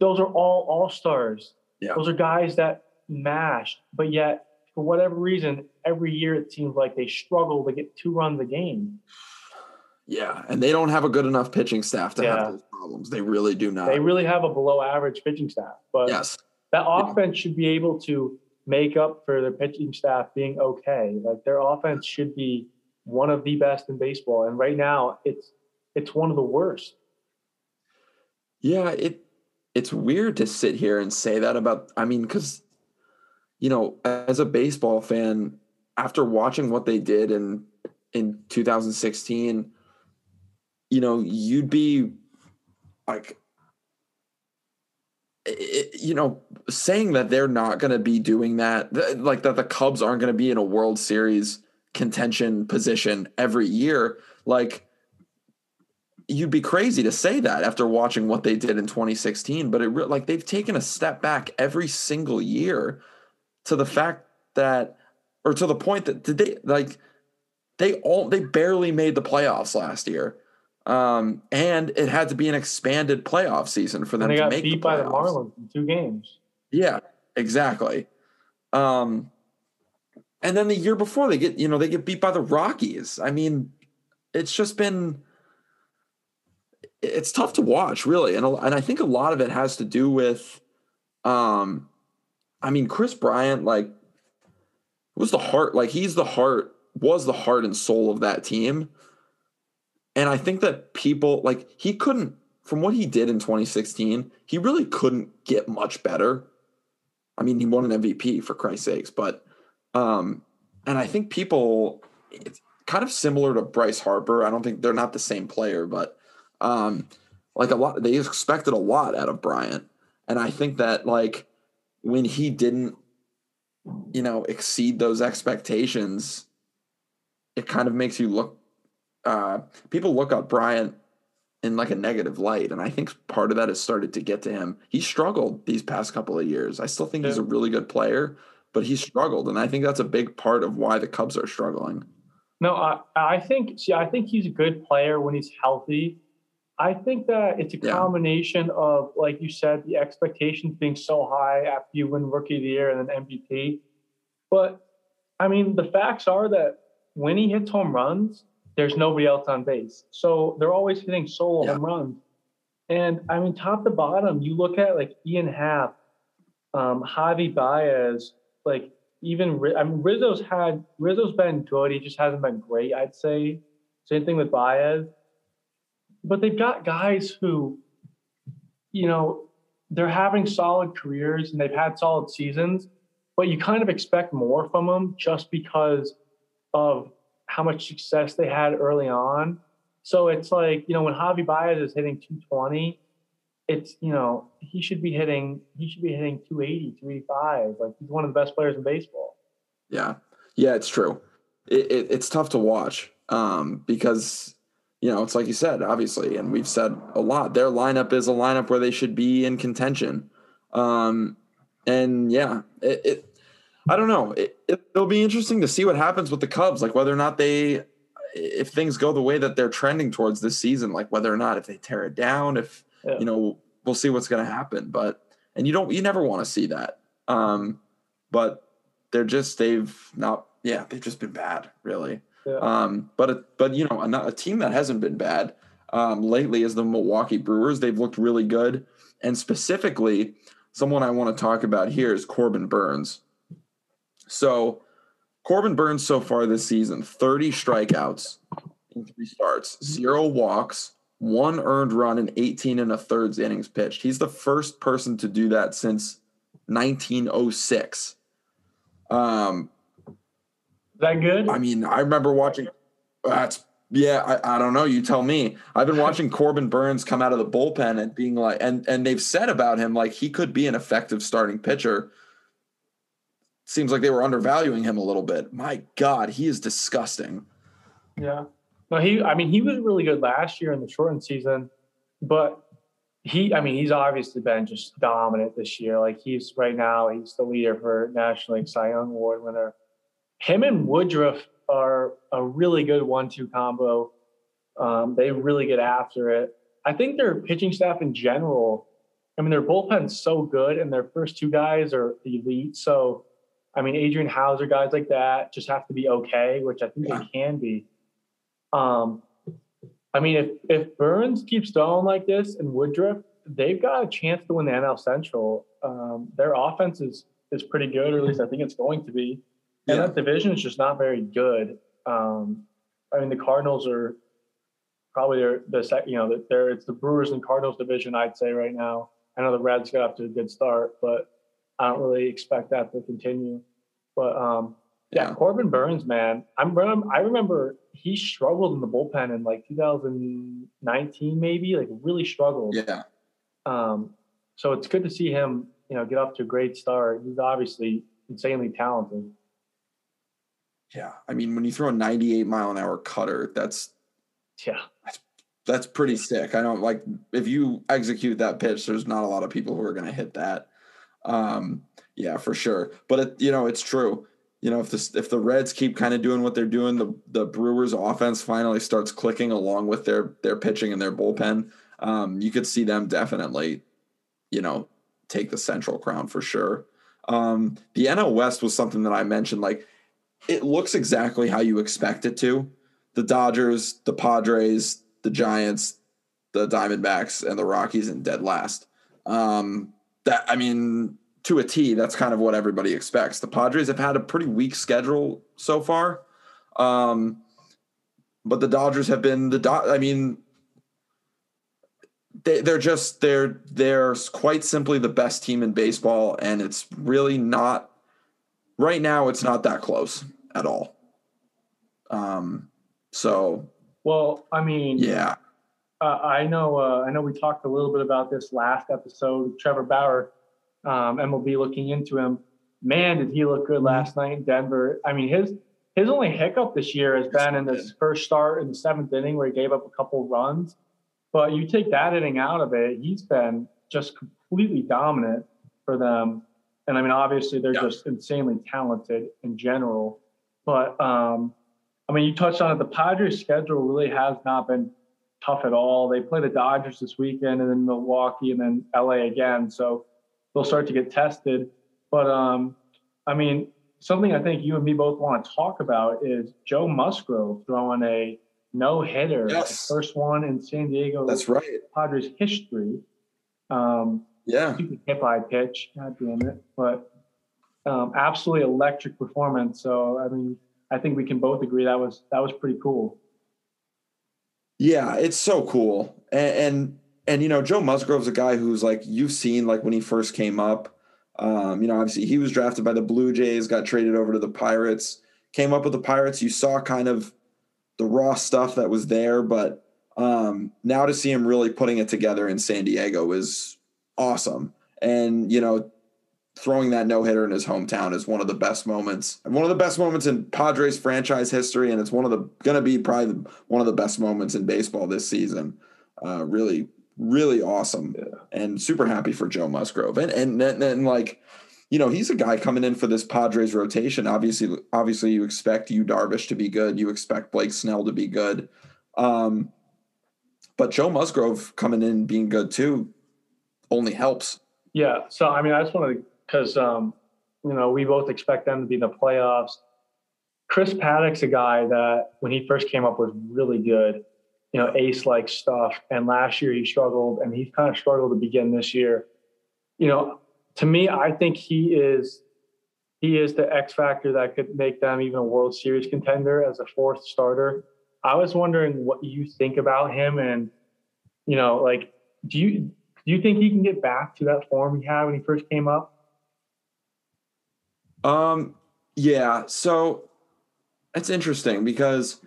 those are all all stars. Yeah. Those are guys that mashed, but yet for whatever reason, every year it seems like they struggle to get two runs a game. Yeah, and they don't have a good enough pitching staff to yeah. have those problems. They really do not. They really have a below average pitching staff. But yes. that offense yeah. should be able to make up for their pitching staff being okay. Like their offense should be one of the best in baseball, and right now it's it's one of the worst. Yeah, it it's weird to sit here and say that about. I mean, because you know, as a baseball fan, after watching what they did in in 2016, you know, you'd be like it, you know, saying that they're not going to be doing that, like that the Cubs aren't going to be in a World Series contention position every year, like you'd be crazy to say that after watching what they did in 2016. But it like they've taken a step back every single year to the fact that, or to the point that did they like they all they barely made the playoffs last year. Um, and it had to be an expanded playoff season for them to make beat the by the Marlins in two games. Yeah, exactly. Um, and then the year before they get, you know, they get beat by the Rockies. I mean, it's just been it's tough to watch, really, and and I think a lot of it has to do with, um, I mean, Kris Bryant, like, was the heart, like he's the heart, was the heart and soul of that team, and I think that people like he couldn't from what he did in 2016, he really couldn't get much better. I mean, he won an MVP for Christ's sakes, but um, and I think people it's kind of similar to Bryce Harper. I don't think they're not the same player, but um, like a lot they expected a lot out of Bryant. And I think that like when he didn't, you know, exceed those expectations, it kind of makes you look uh, people look at Bryant in like a negative light. And I think part of that has started to get to him. He struggled these past couple of years. I still think yeah. he's a really good player, but he struggled. And I think that's a big part of why the Cubs are struggling. No, I, I think, see, I think he's a good player when he's healthy. I think that it's a combination yeah. of, like you said, the expectations being so high after you win Rookie of the Year and then MVP. But I mean, the facts are that when he hits home runs, there's nobody else on base. So they're always hitting solo yeah. home runs. And I mean, top to bottom, you look at like Ian Happ, um, Javi Baez, like even I mean Rizzo's had Rizzo's been good. He just hasn't been great, I'd say. Same thing with Baez. But they've got guys who, you know, they're having solid careers and they've had solid seasons, but you kind of expect more from them just because of how much success they had early on. So it's like, you know, when Javi Baez is hitting 220, it's, you know, he should be hitting, he should be hitting 280, 285. Like he's one of the best players in baseball. Yeah. Yeah, it's true. It, it, it's tough to watch um, because, you know, it's like you said, obviously, and we've said a lot. Their lineup is a lineup where they should be in contention. Um, and yeah, it, it I don't know. It, it, will be interesting to see what happens with the Cubs, like whether or not they, if things go the way that they're trending towards this season, like whether or not if they tear it down, if yeah. you know, we'll see what's going to happen. But and you don't, you never want to see that. Um, but they're just they've not, yeah, they've just been bad, really. Yeah. Um, but but you know, a, a team that hasn't been bad um, lately is the Milwaukee Brewers. They've looked really good, and specifically, someone I want to talk about here is Corbin Burnes. So Corbin Burnes so far this season 30 strikeouts in three starts, zero walks, one earned run, and 18 and a thirds innings pitched. He's the first person to do that since 1906. Um, Is that good? I mean, I remember watching. That's Yeah, I, I don't know. You tell me. I've been watching Corbin Burnes come out of the bullpen and being like, and and they've said about him like he could be an effective starting pitcher. Seems like they were undervaluing him a little bit. My God, he is disgusting. Yeah. No, he. I mean, he was really good last year in the shortened season, but he. I mean, he's obviously been just dominant this year. Like he's right now, he's the leader for National League Cy Young Award winner. Him and Woodruff are a really good one-two combo. Um, they really get after it. I think their pitching staff in general. I mean, their bullpen's so good, and their first two guys are elite. So, I mean, Adrian Houser, guys like that, just have to be okay, which I think yeah. they can be. Um, I mean, if if Burnes keeps going like this and Woodruff, they've got a chance to win the NL Central. Um, their offense is is pretty good, or at least I think it's going to be. And yeah. that division is just not very good. Um, I mean, the Cardinals are probably their the second. You know, they're it's the Brewers and Cardinals division. I'd say right now. I know the Reds got off to a good start, but I don't really expect that to continue. But um, yeah, Corbin Burnes, man, I'm I remember he struggled in the bullpen in like 2019, maybe like really struggled. Yeah. Um, so it's good to see him, you know, get off to a great start. He's obviously insanely talented. Yeah, I mean, when you throw a 98 mile an hour cutter, that's yeah, that's, that's pretty sick. I don't like if you execute that pitch. There's not a lot of people who are going to hit that. Um, yeah, for sure. But it, you know, it's true you know, if the if the Reds keep kind of doing what they're doing, the the Brewers offense finally starts clicking along with their their pitching and their bullpen. Um, you could see them definitely, you know, take the Central crown for sure. Um, the NL West was something that I mentioned. Like, it looks exactly how you expect it to. The Dodgers, the Padres, the Giants, the Diamondbacks, and the Rockies in dead last. Um, that I mean, to a T, that's kind of what everybody expects. The Padres have had a pretty weak schedule so far. Um, but the Dodgers have been the Do- I mean they they're just they're they're quite simply the best team in baseball and it's really not right now it's not that close at all. Um so well, I mean, yeah. Uh, I know uh, I know we talked a little bit about this last episode. Trevor Bauer um, MLB looking into him. Man, did he look good last night in Denver? I mean, his his only hiccup this year has been in his first start in the seventh inning where he gave up a couple runs. But you take that inning out of it, he's been just completely dominant for them. And I mean, obviously, they're yeah. just insanely talented in general. But um, I mean, you touched on it. The Padres' schedule really has not been tough at all. They play the Dodgers this weekend, and then Milwaukee, and then LA again. So they'll start to get tested. But um, I mean, something I think you and me both want to talk about is Joe Musgrove throwing a no hitter, yes. first one in San Diego. That's right. Padres history. Um, yeah, stupid hit by pitch. God damn it! But um, absolutely electric performance. So I mean, I think we can both agree that was that was pretty cool. Yeah, it's so cool, and, and and you know Joe Musgrove's a guy who's like you've seen like when he first came up. Um, you know, obviously he was drafted by the Blue Jays, got traded over to the Pirates, came up with the Pirates. You saw kind of the raw stuff that was there, but um, now to see him really putting it together in San Diego is awesome. And you know, throwing that no hitter in his hometown is one of the best moments, one of the best moments in Padres franchise history, and it's one of the going to be probably one of the best moments in baseball this season. Uh, really, really awesome yeah. and super happy for Joe Musgrove. And, and and and like, you know, he's a guy coming in for this Padres rotation. Obviously, obviously, you expect Yu Darvish to be good. You expect Blake Snell to be good. Um, but Joe Musgrove coming in being good too only helps. Yeah. So I mean, I just want to because um, you know we both expect them to be in the playoffs. Chris Paddack's a guy that when he first came up was really good you know, ace like stuff. And last year he struggled and he's kind of struggled to begin this year. You know, to me, I think he is he is the X factor that could make them even a World Series contender as a fourth starter. I was wondering what you think about him and you know, like do you do you think he can get back to that form he had when he first came up? Um yeah, so it's interesting because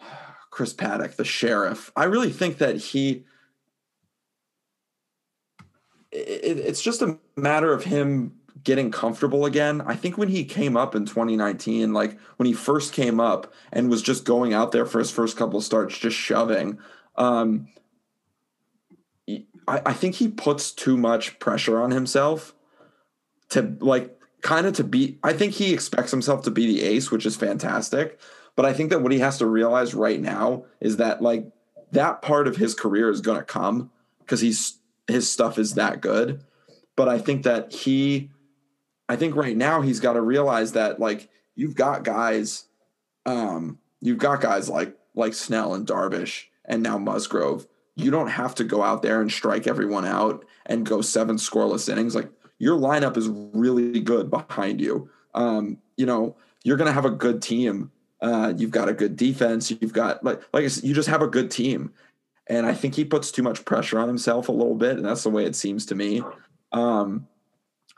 <sighs> Chris Paddack, the sheriff. I really think that he. It, it's just a matter of him getting comfortable again. I think when he came up in 2019, like when he first came up and was just going out there for his first couple starts, just shoving. Um, I, I think he puts too much pressure on himself to like kind of to be. I think he expects himself to be the ace, which is fantastic. But I think that what he has to realize right now is that like that part of his career is going to come because he's his stuff is that good. But I think that he, I think right now he's got to realize that like you've got guys, um, you've got guys like like Snell and Darvish and now Musgrove. You don't have to go out there and strike everyone out and go seven scoreless innings. Like your lineup is really good behind you. Um, you know, you're going to have a good team. Uh, you've got a good defense. You've got like like I said, you just have a good team. And I think he puts too much pressure on himself a little bit, and that's the way it seems to me. Um,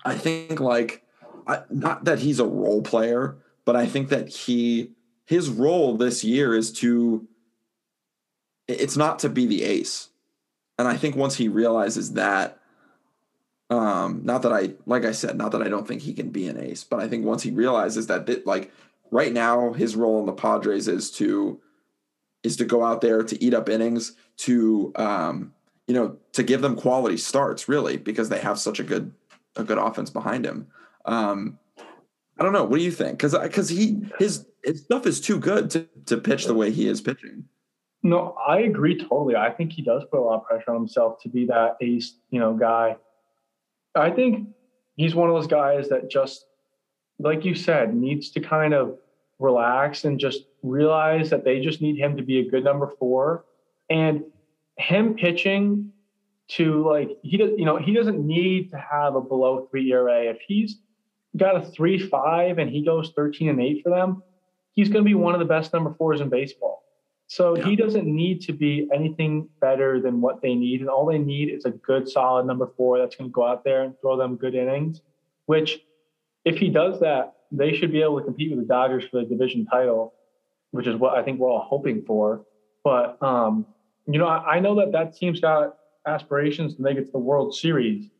I think like I, not that he's a role player, but I think that he his role this year is to it's not to be the ace. And I think once he realizes that, um, not that I like I said, not that I don't think he can be an ace, but I think once he realizes that that like right now his role in the Padres is to is to go out there to eat up innings, to um, you know, to give them quality starts, really, because they have such a good a good offense behind him. Um, I don't know. What do you think? Because because he his his stuff is too good to to pitch the way he is pitching. No, I agree totally. I think he does put a lot of pressure on himself to be that ace, you know, guy. I think he's one of those guys that just, like you said, needs to kind of relax and just realize that they just need him to be a good number four. And him pitching to like he does, you know, he doesn't need to have a below three ERA. If he's got a three five and he goes 13 and eight for them, he's going to be one of the best number fours in baseball. So yeah. he doesn't need to be anything better than what they need. And all they need is a good, solid number four that's going to go out there and throw them good innings, which, if he does that, they should be able to compete with the Dodgers for the division title, which is what I think we're all hoping for. But, um, you know, I, I know that that team's got aspirations to make it to the World Series.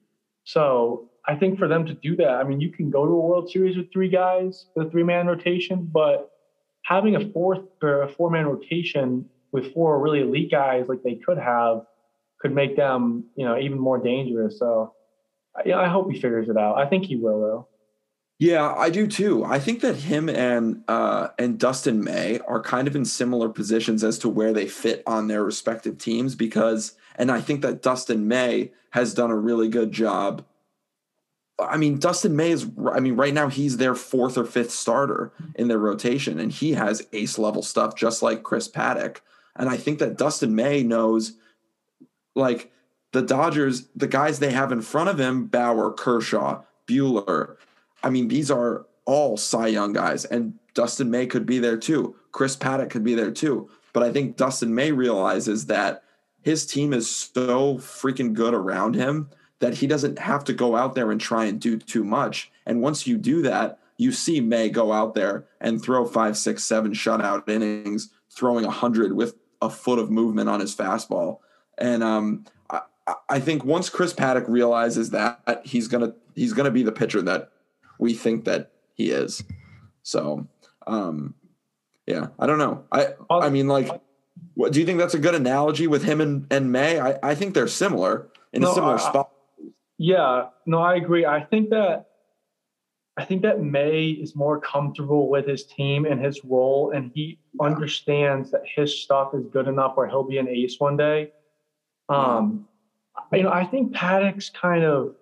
So I think for them to do that, I mean, you can go to a World Series with three guys, the three man rotation, but having a fourth or a four man rotation with four really elite guys like they could have could make them, you know, even more dangerous. So, yeah, I hope he figures it out. I think he will, though. Yeah, I do too. I think that him and uh, and Dustin May are kind of in similar positions as to where they fit on their respective teams because, and I think that Dustin May has done a really good job I mean, Dustin May is, I mean, right now he's their fourth or fifth starter in their rotation, and he has ace level stuff just like Chris Paddack. And I think that Dustin May knows, like, the Dodgers, the guys they have in front of him, Bauer, Kershaw, Buehler, I mean, these are all Cy Young guys, and Dustin May could be there too. Chris Paddack could be there too. But I think Dustin May realizes that his team is so freaking good around him that he doesn't have to go out there and try and do too much. And once you do that, you see May go out there and throw five, six, seven shutout innings, throwing a hundred with a foot of movement on his fastball. And um, I, I think once Chris Paddack realizes that, he's gonna he's gonna be the pitcher that we think that he is. So, um, yeah, I don't know. I I mean, like, what, do you think that's a good analogy with him and, and May? I, I think they're similar in no, a similar I, spot. Yeah, no, I agree. I think that I think that May is more comfortable with his team and his role, and he understands that his stuff is good enough where he'll be an ace one day. Um, you know, I think Paddack's kind of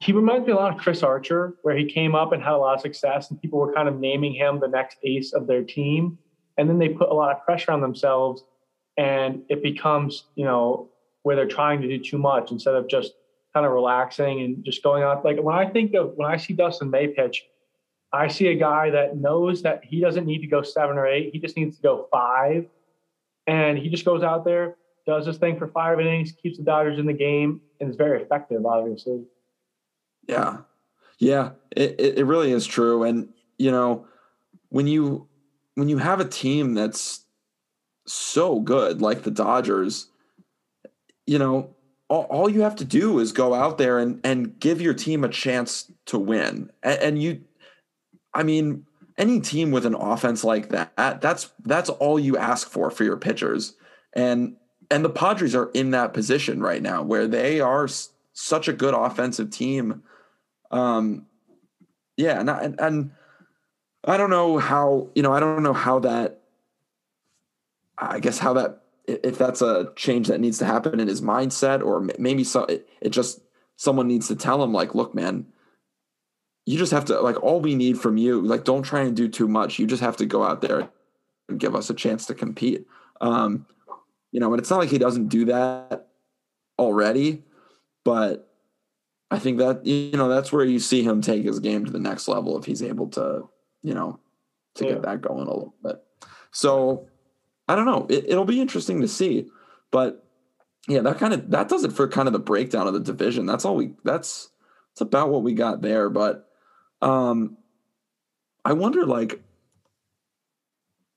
he reminds me a lot of Chris Archer, where he came up and had a lot of success, and people were kind of naming him the next ace of their team, and then they put a lot of pressure on themselves, and it becomes you know where they're trying to do too much instead of just kind of relaxing and just going out. Like when I think of when I see Dustin May pitch, I see a guy that knows that he doesn't need to go seven or eight. He just needs to go five. And he just goes out there, does his thing for five innings, keeps the Dodgers in the game, and is very effective, obviously. Yeah. Yeah. It, it really is true. And, you know, when you when you have a team that's so good, like the Dodgers, you know, all, all you have to do is go out there and and give your team a chance to win. And, and you, I mean, any team with an offense like that, that's that's all you ask for for your pitchers. And and the Padres are in that position right now where they are s- such a good offensive team. Um, yeah, and, and and I don't know how you know I don't know how that. I guess how that if that's a change that needs to happen in his mindset or maybe so it, it just someone needs to tell him like look man you just have to like all we need from you like don't try and do too much. You just have to go out there and give us a chance to compete. Um you know and it's not like he doesn't do that already but i think that you know that's where you see him take his game to the next level if he's able to you know to yeah. get that going a little bit. So i don't know it, it'll be interesting to see but yeah that kind of that does it for kind of the breakdown of the division that's all we that's that's about what we got there but um, I wonder, like,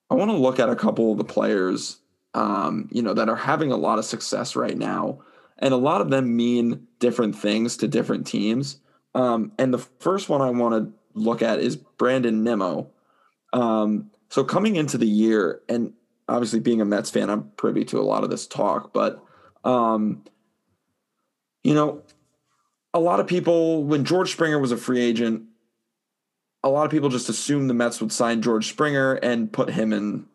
I want to look at a couple of the players, um, you know, that are having a lot of success right now, and a lot of them mean different things to different teams. Um, and the first one I want to look at is Brandon Nimmo. Um, so coming into the year, and obviously being a Mets fan, I'm privy to a lot of this talk, but um, you know, a lot of people when George Springer was a free agent, a lot of people just assumed the Mets would sign George Springer and put him in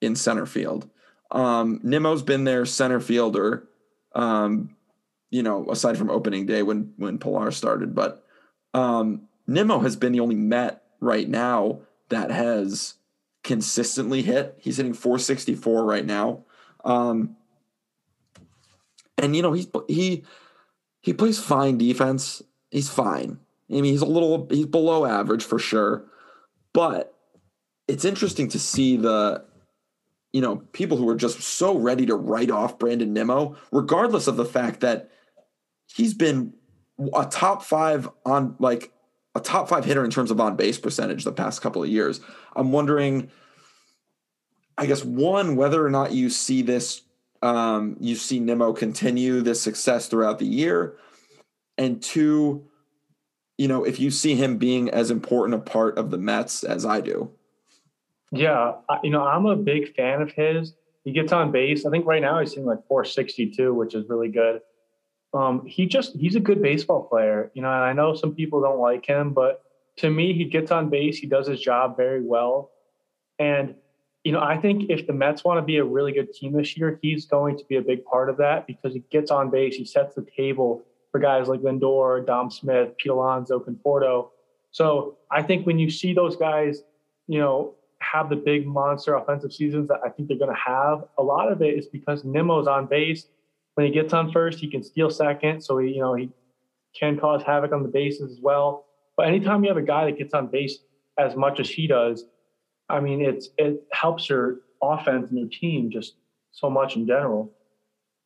in center field. Um, Nimmo's been their center fielder, um, you know, aside from opening day when when Pillar started. But um, Nimmo has been the only Met right now that has consistently hit. He's hitting 464 right now. Um, and you know he's he he plays fine defense. He's fine. I mean, he's a little he's below average for sure, but it's interesting to see the you know people who are just so ready to write off Brandon Nimmo, regardless of the fact that he's been a top five on like a top five hitter in terms of on base percentage the past couple of years. I'm wondering, I guess one whether or not you see this, um, you see Nimmo continue this success throughout the year, and two you know, if you see him being as important a part of the Mets as I do. Yeah, you know, I'm a big fan of his. He gets on base. I think right now he's hitting like 462, which is really good. Um, he just he's a good baseball player, you know, and I know some people don't like him, but to me, he gets on base, he does his job very well. And, you know, I think if the Mets want to be a really good team this year, he's going to be a big part of that because he gets on base, he sets the table for guys like Lindor, Dom Smith, Pete Alonso, Conforto. So I think when you see those guys, you know, have the big monster offensive seasons that I think they're going to have, a lot of it is because Nimmo's on base. When he gets on first, he can steal second, so he, you know, he can cause havoc on the bases as well. But anytime you have a guy that gets on base as much as he does, I mean, it's it helps your offense and your team just so much in general.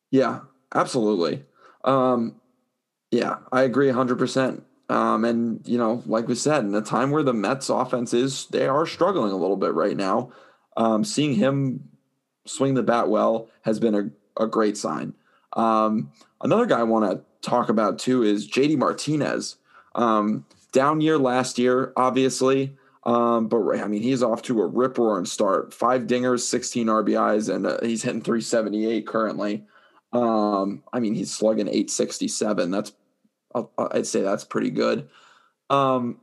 Yeah, absolutely. Um, yeah, I agree 100%. Um, and, you know, like we said, in a time where the Mets offense is, they are struggling a little bit right now. Um, seeing him swing the bat well has been a, a great sign. Um, another guy I want to talk about too is JD Martinez. Um, down year last year, obviously. Um, but I mean, he's off to a rip roaring start. Five dingers, 16 RBIs, and uh, he's hitting 378 currently. Um, I mean, he's slugging 867. That's I'd say that's pretty good. Um,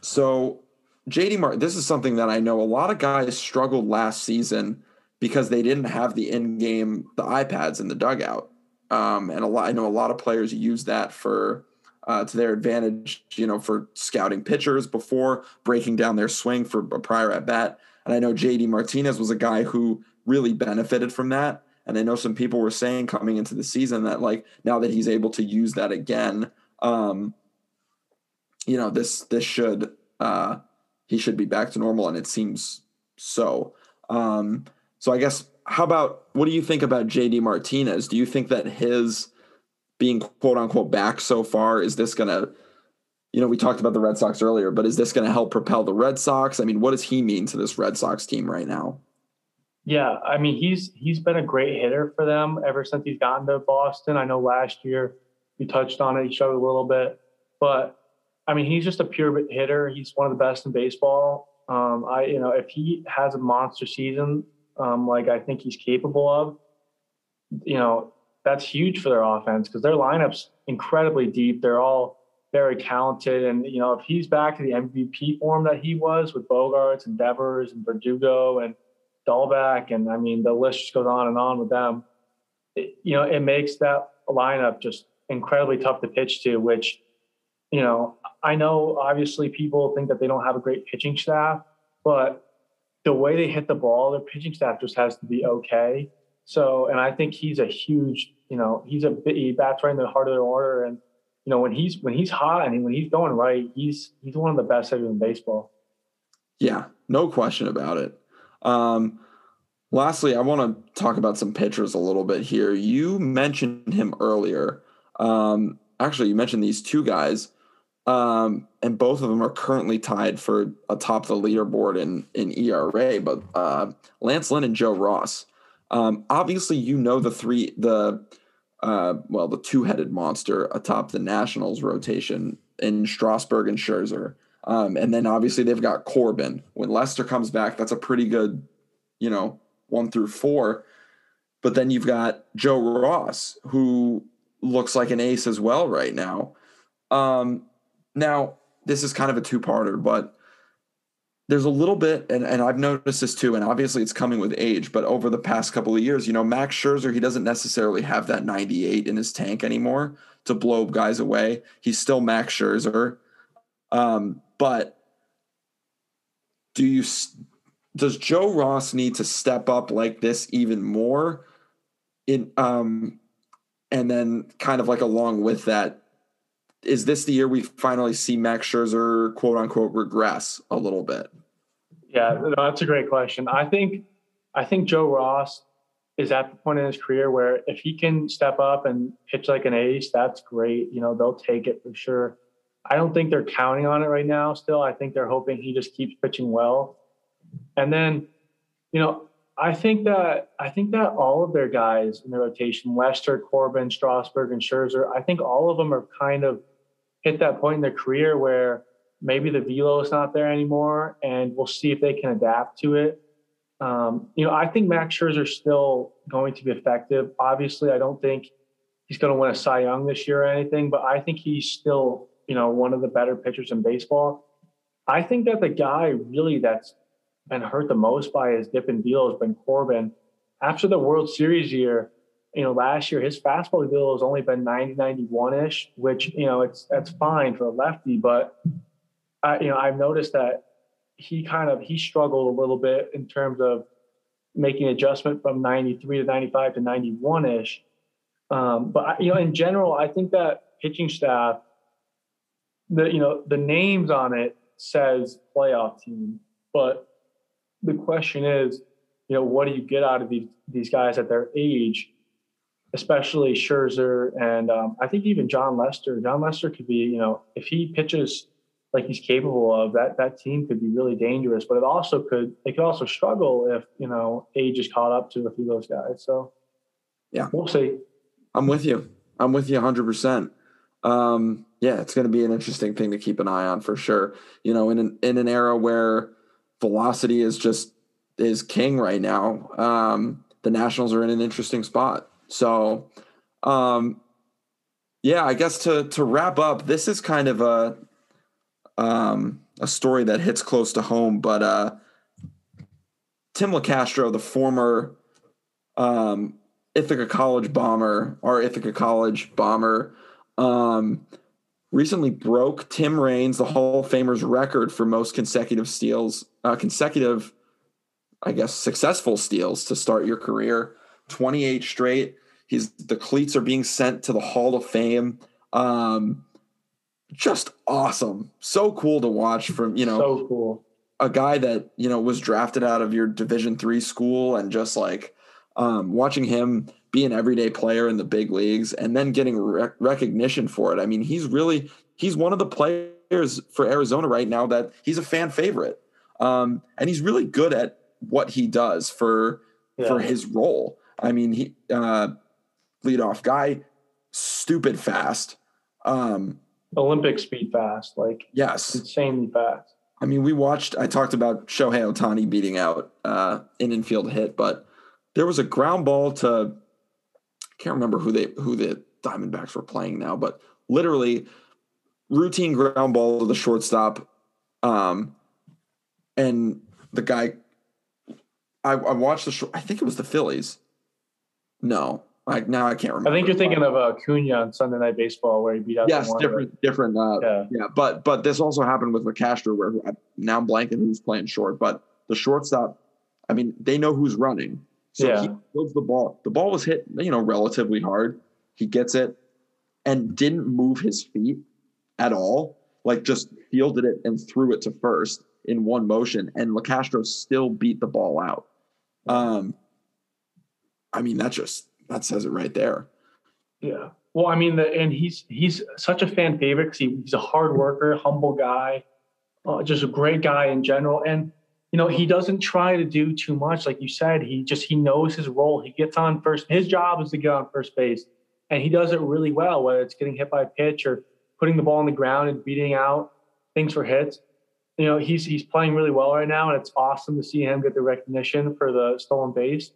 so JD Martin, this is something that I know a lot of guys struggled last season because they didn't have the in-game the iPads in the dugout. Um, and a lot I know a lot of players use that for uh, to their advantage, you know, for scouting pitchers before breaking down their swing for a prior at bat. And I know JD Martinez was a guy who really benefited from that. And I know some people were saying coming into the season that like now that he's able to use that again, um, you know, this this should uh he should be back to normal, and it seems so. Um, so I guess how about what do you think about JD Martinez? Do you think that his being quote unquote back so far is this gonna you know, we talked about the Red Sox earlier, but is this going to help propel the Red Sox? I mean, what does he mean to this Red Sox team right now? Yeah, I mean he's he's been a great hitter for them ever since he's gotten to Boston. I know last year you touched on it, he showed a little bit, but I mean he's just a pure hitter. He's one of the best in baseball. Um, I you know if he has a monster season um, like I think he's capable of, you know that's huge for their offense because their lineup's incredibly deep. They're all very talented. And, you know, if he's back to the MVP form that he was with Bogaerts and Devers and Verdugo and Dalbec, and I mean, the list just goes on and on with them, it, you know, it makes that lineup just incredibly tough to pitch to, which, you know, I know obviously people think that they don't have a great pitching staff, but the way they hit the ball, their pitching staff just has to be okay. So, and I think he's a huge, you know, he's a he bats right in the heart of their order, and you know when he's when he's hot and when he's going right, he's he's one of the best hitters in baseball. Yeah, no question about it. Um, lastly, I want to talk about some pitchers a little bit here. You mentioned him earlier. Um, actually, you mentioned these two guys, um, and both of them are currently tied for atop the leaderboard in in ERA. But uh, Lance Lynn and Joe Ross. Um, obviously, you know the three, the uh, well, the two-headed monster atop the Nationals rotation in Strasburg and Scherzer, um, and then obviously they've got Corbin. When Lester comes back, that's a pretty good, you know, one through four. But then you've got Joe Ross, who looks like an ace as well right now. Um, now, this is kind of a two-parter, but there's a little bit, and, and I've noticed this too, and obviously it's coming with age, but over the past couple of years, you know, Max Scherzer, he doesn't necessarily have that 98 in his tank anymore to blow guys away. He's still Max Scherzer. Um, but do you does Joe Ross need to step up like this even more in um and then kind of like along with that is this the year we finally see Max Scherzer quote unquote regress a little bit? Yeah, no, that's a great question. I think I think Joe Ross is at the point in his career where if he can step up and pitch like an ace, that's great. You know, they'll take it for sure. I don't think they're counting on it right now still. I think they're hoping he just keeps pitching well. And then, you know, I think that I think that all of their guys in the rotation, Lester, Corbin, Strasburg, and Scherzer, I think all of them are kind of hit that point in their career where maybe the velo is not there anymore, and we'll see if they can adapt to it. Um, you know, I think Max Scherzer still going to be effective. Obviously, I don't think he's going to win a Cy Young this year or anything, but I think he's still, you know, one of the better pitchers in baseball. I think that the guy really that's been hurt the most by his dip in velo has been Corbin. After the World Series year, you know, last year his fastball velo has only been 90, 91 ish, which, you know, it's that's fine for a lefty, but I, you know, I've noticed that he kind of he struggled a little bit in terms of making adjustment from 93 to 95 to 91 ish. Um, but you know, in general, I think that pitching staff, the you know the names on it says playoff team, but the question is, you know, what do you get out of these these guys at their age, especially Scherzer and um, I think even Jon Lester. Jon Lester could be, you know, if he pitches like he's capable of, that that team could be really dangerous. But it also could they could also struggle if you know age is caught up to a few of those guys. So yeah, we'll see. I'm with you. I'm with you 100. Um, percent Yeah, it's going to be an interesting thing to keep an eye on for sure. You know, in an in an era where velocity is just is king right now, um, the Nationals are in an interesting spot. So, um, yeah, I guess to to wrap up, this is kind of a um, a story that hits close to home, but uh, Tim Locastro, the former um, Ithaca College bomber, or Ithaca College bomber, um, recently broke Tim Raines, the Hall of Famer's record for most consecutive steals, uh, consecutive, I guess, successful steals to start your career. 28 straight. He's the cleats are being sent to the Hall of Fame. Um, just awesome. So cool to watch from, you know, so cool. A guy that, you know, was drafted out of your division 3 school and just like um, watching him be an everyday player in the big leagues and then getting rec- recognition for it. I mean, he's really he's one of the players for Arizona right now that he's a fan favorite. Um, and he's really good at what he does for yeah. for his role. I mean, he uh, leadoff guy, stupid fast. Um, Olympic speed fast, like yes, insanely fast. I mean, we watched. I talked about Shohei Ohtani beating out uh, an infield hit, but there was a ground ball to. I can't remember who they who the Diamondbacks were playing now, but literally routine ground ball to the shortstop, um, and the guy. I, I watched the. Short, I think it was the Phillies. No, like now I can't remember. I think you're thinking of uh, Acuna on Sunday Night Baseball where he beat out. Yes, different, different. Uh, yeah. yeah, but but this also happened with Locastro where now I'm blanking who's playing short, but the shortstop. I mean, they know who's running, so yeah. he builds the ball. The ball was hit, you know, relatively hard. He gets it, and didn't move his feet at all. Like just fielded it and threw it to first in one motion, and Locastro still beat the ball out. Um, I mean, that just that says it right there. Yeah. Well, I mean, the, and he's he's such a fan favorite because he, he's a hard worker, humble guy, uh, just a great guy in general. And you know, he doesn't try to do too much, like you said. He just he knows his role. He gets on first. His job is to get on first base, and he does it really well. Whether it's getting hit by a pitch or putting the ball on the ground and beating out things for hits. You know, he's he's playing really well right now, and it's awesome to see him get the recognition for the stolen base.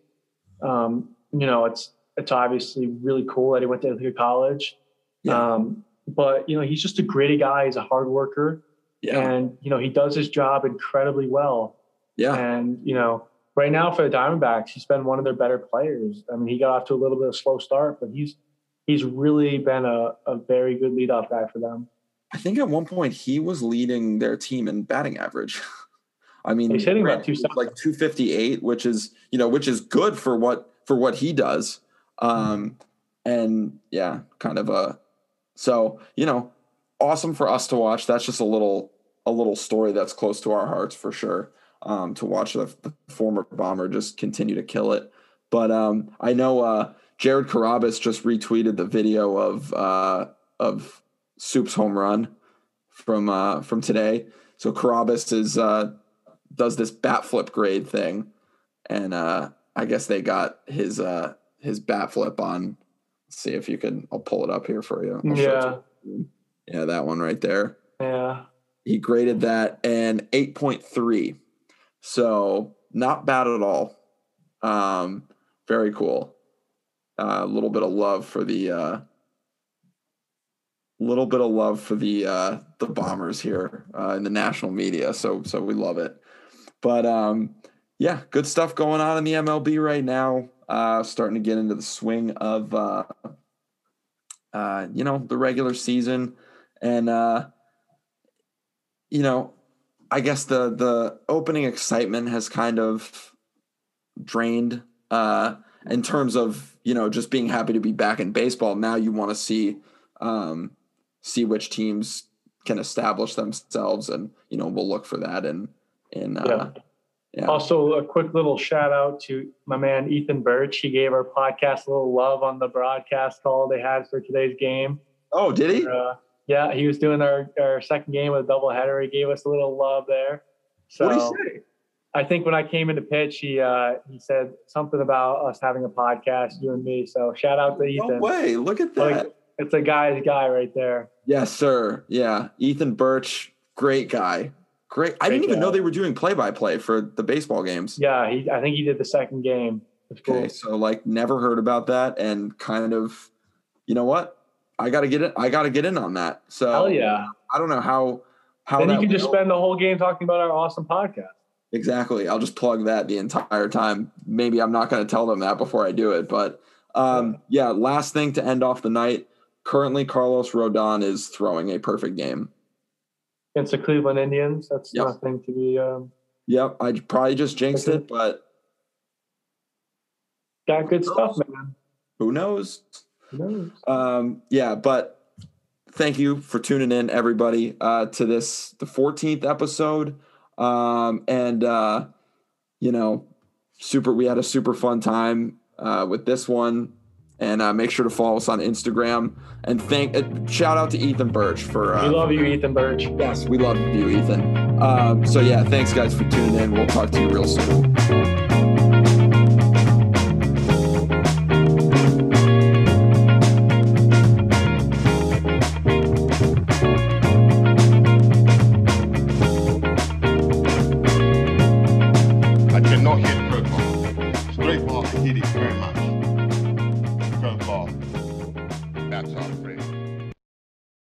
Um, you know, it's it's obviously really cool that he went to Ithaca College. Yeah. Um, but you know, he's just a gritty guy. He's a hard worker. Yeah. And you know, he does his job incredibly well. Yeah. And you know, right now for the Diamondbacks, he's been one of their better players. I mean, he got off to a little bit of a slow start, but he's he's really been a, a very good leadoff guy for them. I think at one point he was leading their team in batting average. <laughs> I mean, he's hitting about two like 258, which is you know which is good for what for what he does. Um, and yeah, kind of a so you know, awesome for us to watch. That's just a little a little story that's close to our hearts for sure. Um, to watch the, the former bomber just continue to kill it. But um, I know uh, Jared Carrabis just retweeted the video of uh, of Soup's home run from uh, from today. So Carrabis is uh, does this bat flip grade thing, and uh, I guess they got his uh, his bat flip on. Let's see if you can. I'll pull it up here for you. I'll yeah. You. Yeah, that one right there. Yeah. He graded that an 8.3. So not bad at all. Um, very cool. Uh, a little bit of love for the uh, little bit of love for the uh, the bombers here uh, in the national media. So so we love it. But um, yeah, good stuff going on in the MLB right now uh, starting to get into the swing of uh, uh, you know the regular season, and uh, you know, I guess the the opening excitement has kind of drained uh, in terms of you know just being happy to be back in baseball. Now you want to see um, see which teams can establish themselves, and you know we'll look for that in in uh, yeah. Yeah. Also, a quick little shout out to my man Ethan Birch. He gave our podcast a little love on the broadcast call they had for today's game. Oh, did he? Uh, yeah, he was doing our, our second game with a doubleheader. He gave us a little love there. So what did he say? I think when I came into pitch, he uh, he said something about us having a podcast, you and me. So shout out to Ethan. No way! Look at that. Like, it's a guy's guy right there. Yes, sir. Yeah, Ethan Birch, great guy. Great. I didn't even know they were doing play by play for the baseball games. Yeah, he, I think he did the second game. Okay, so like never heard about that and kind of, you know what? I got to get it. I got to get in on that. So Hell yeah. I don't know how. How then you can just spend the whole game talking about our awesome podcast. Exactly. I'll just plug that the entire time. Maybe I'm not going to tell them that before I do it, but um, yeah. Last thing to end off the night. Currently, Carlos Rodon is throwing a perfect game against the Cleveland Indians. That's yep. nothing to be. Um, yep, I probably just jinxed it, but got good stuff, man. Who knows? Who knows? Um, yeah, but thank you for tuning in, everybody, uh, to this the 14th episode. Um, and uh, you know, super. We had a super fun time uh, with this one and uh, make sure to follow us on Instagram. And thank, uh, shout out to Ethan Birch for. Uh, we love you, Ethan Birch. Yes, we love you, Ethan. Um, so yeah, thanks guys for tuning in. We'll talk to you real soon.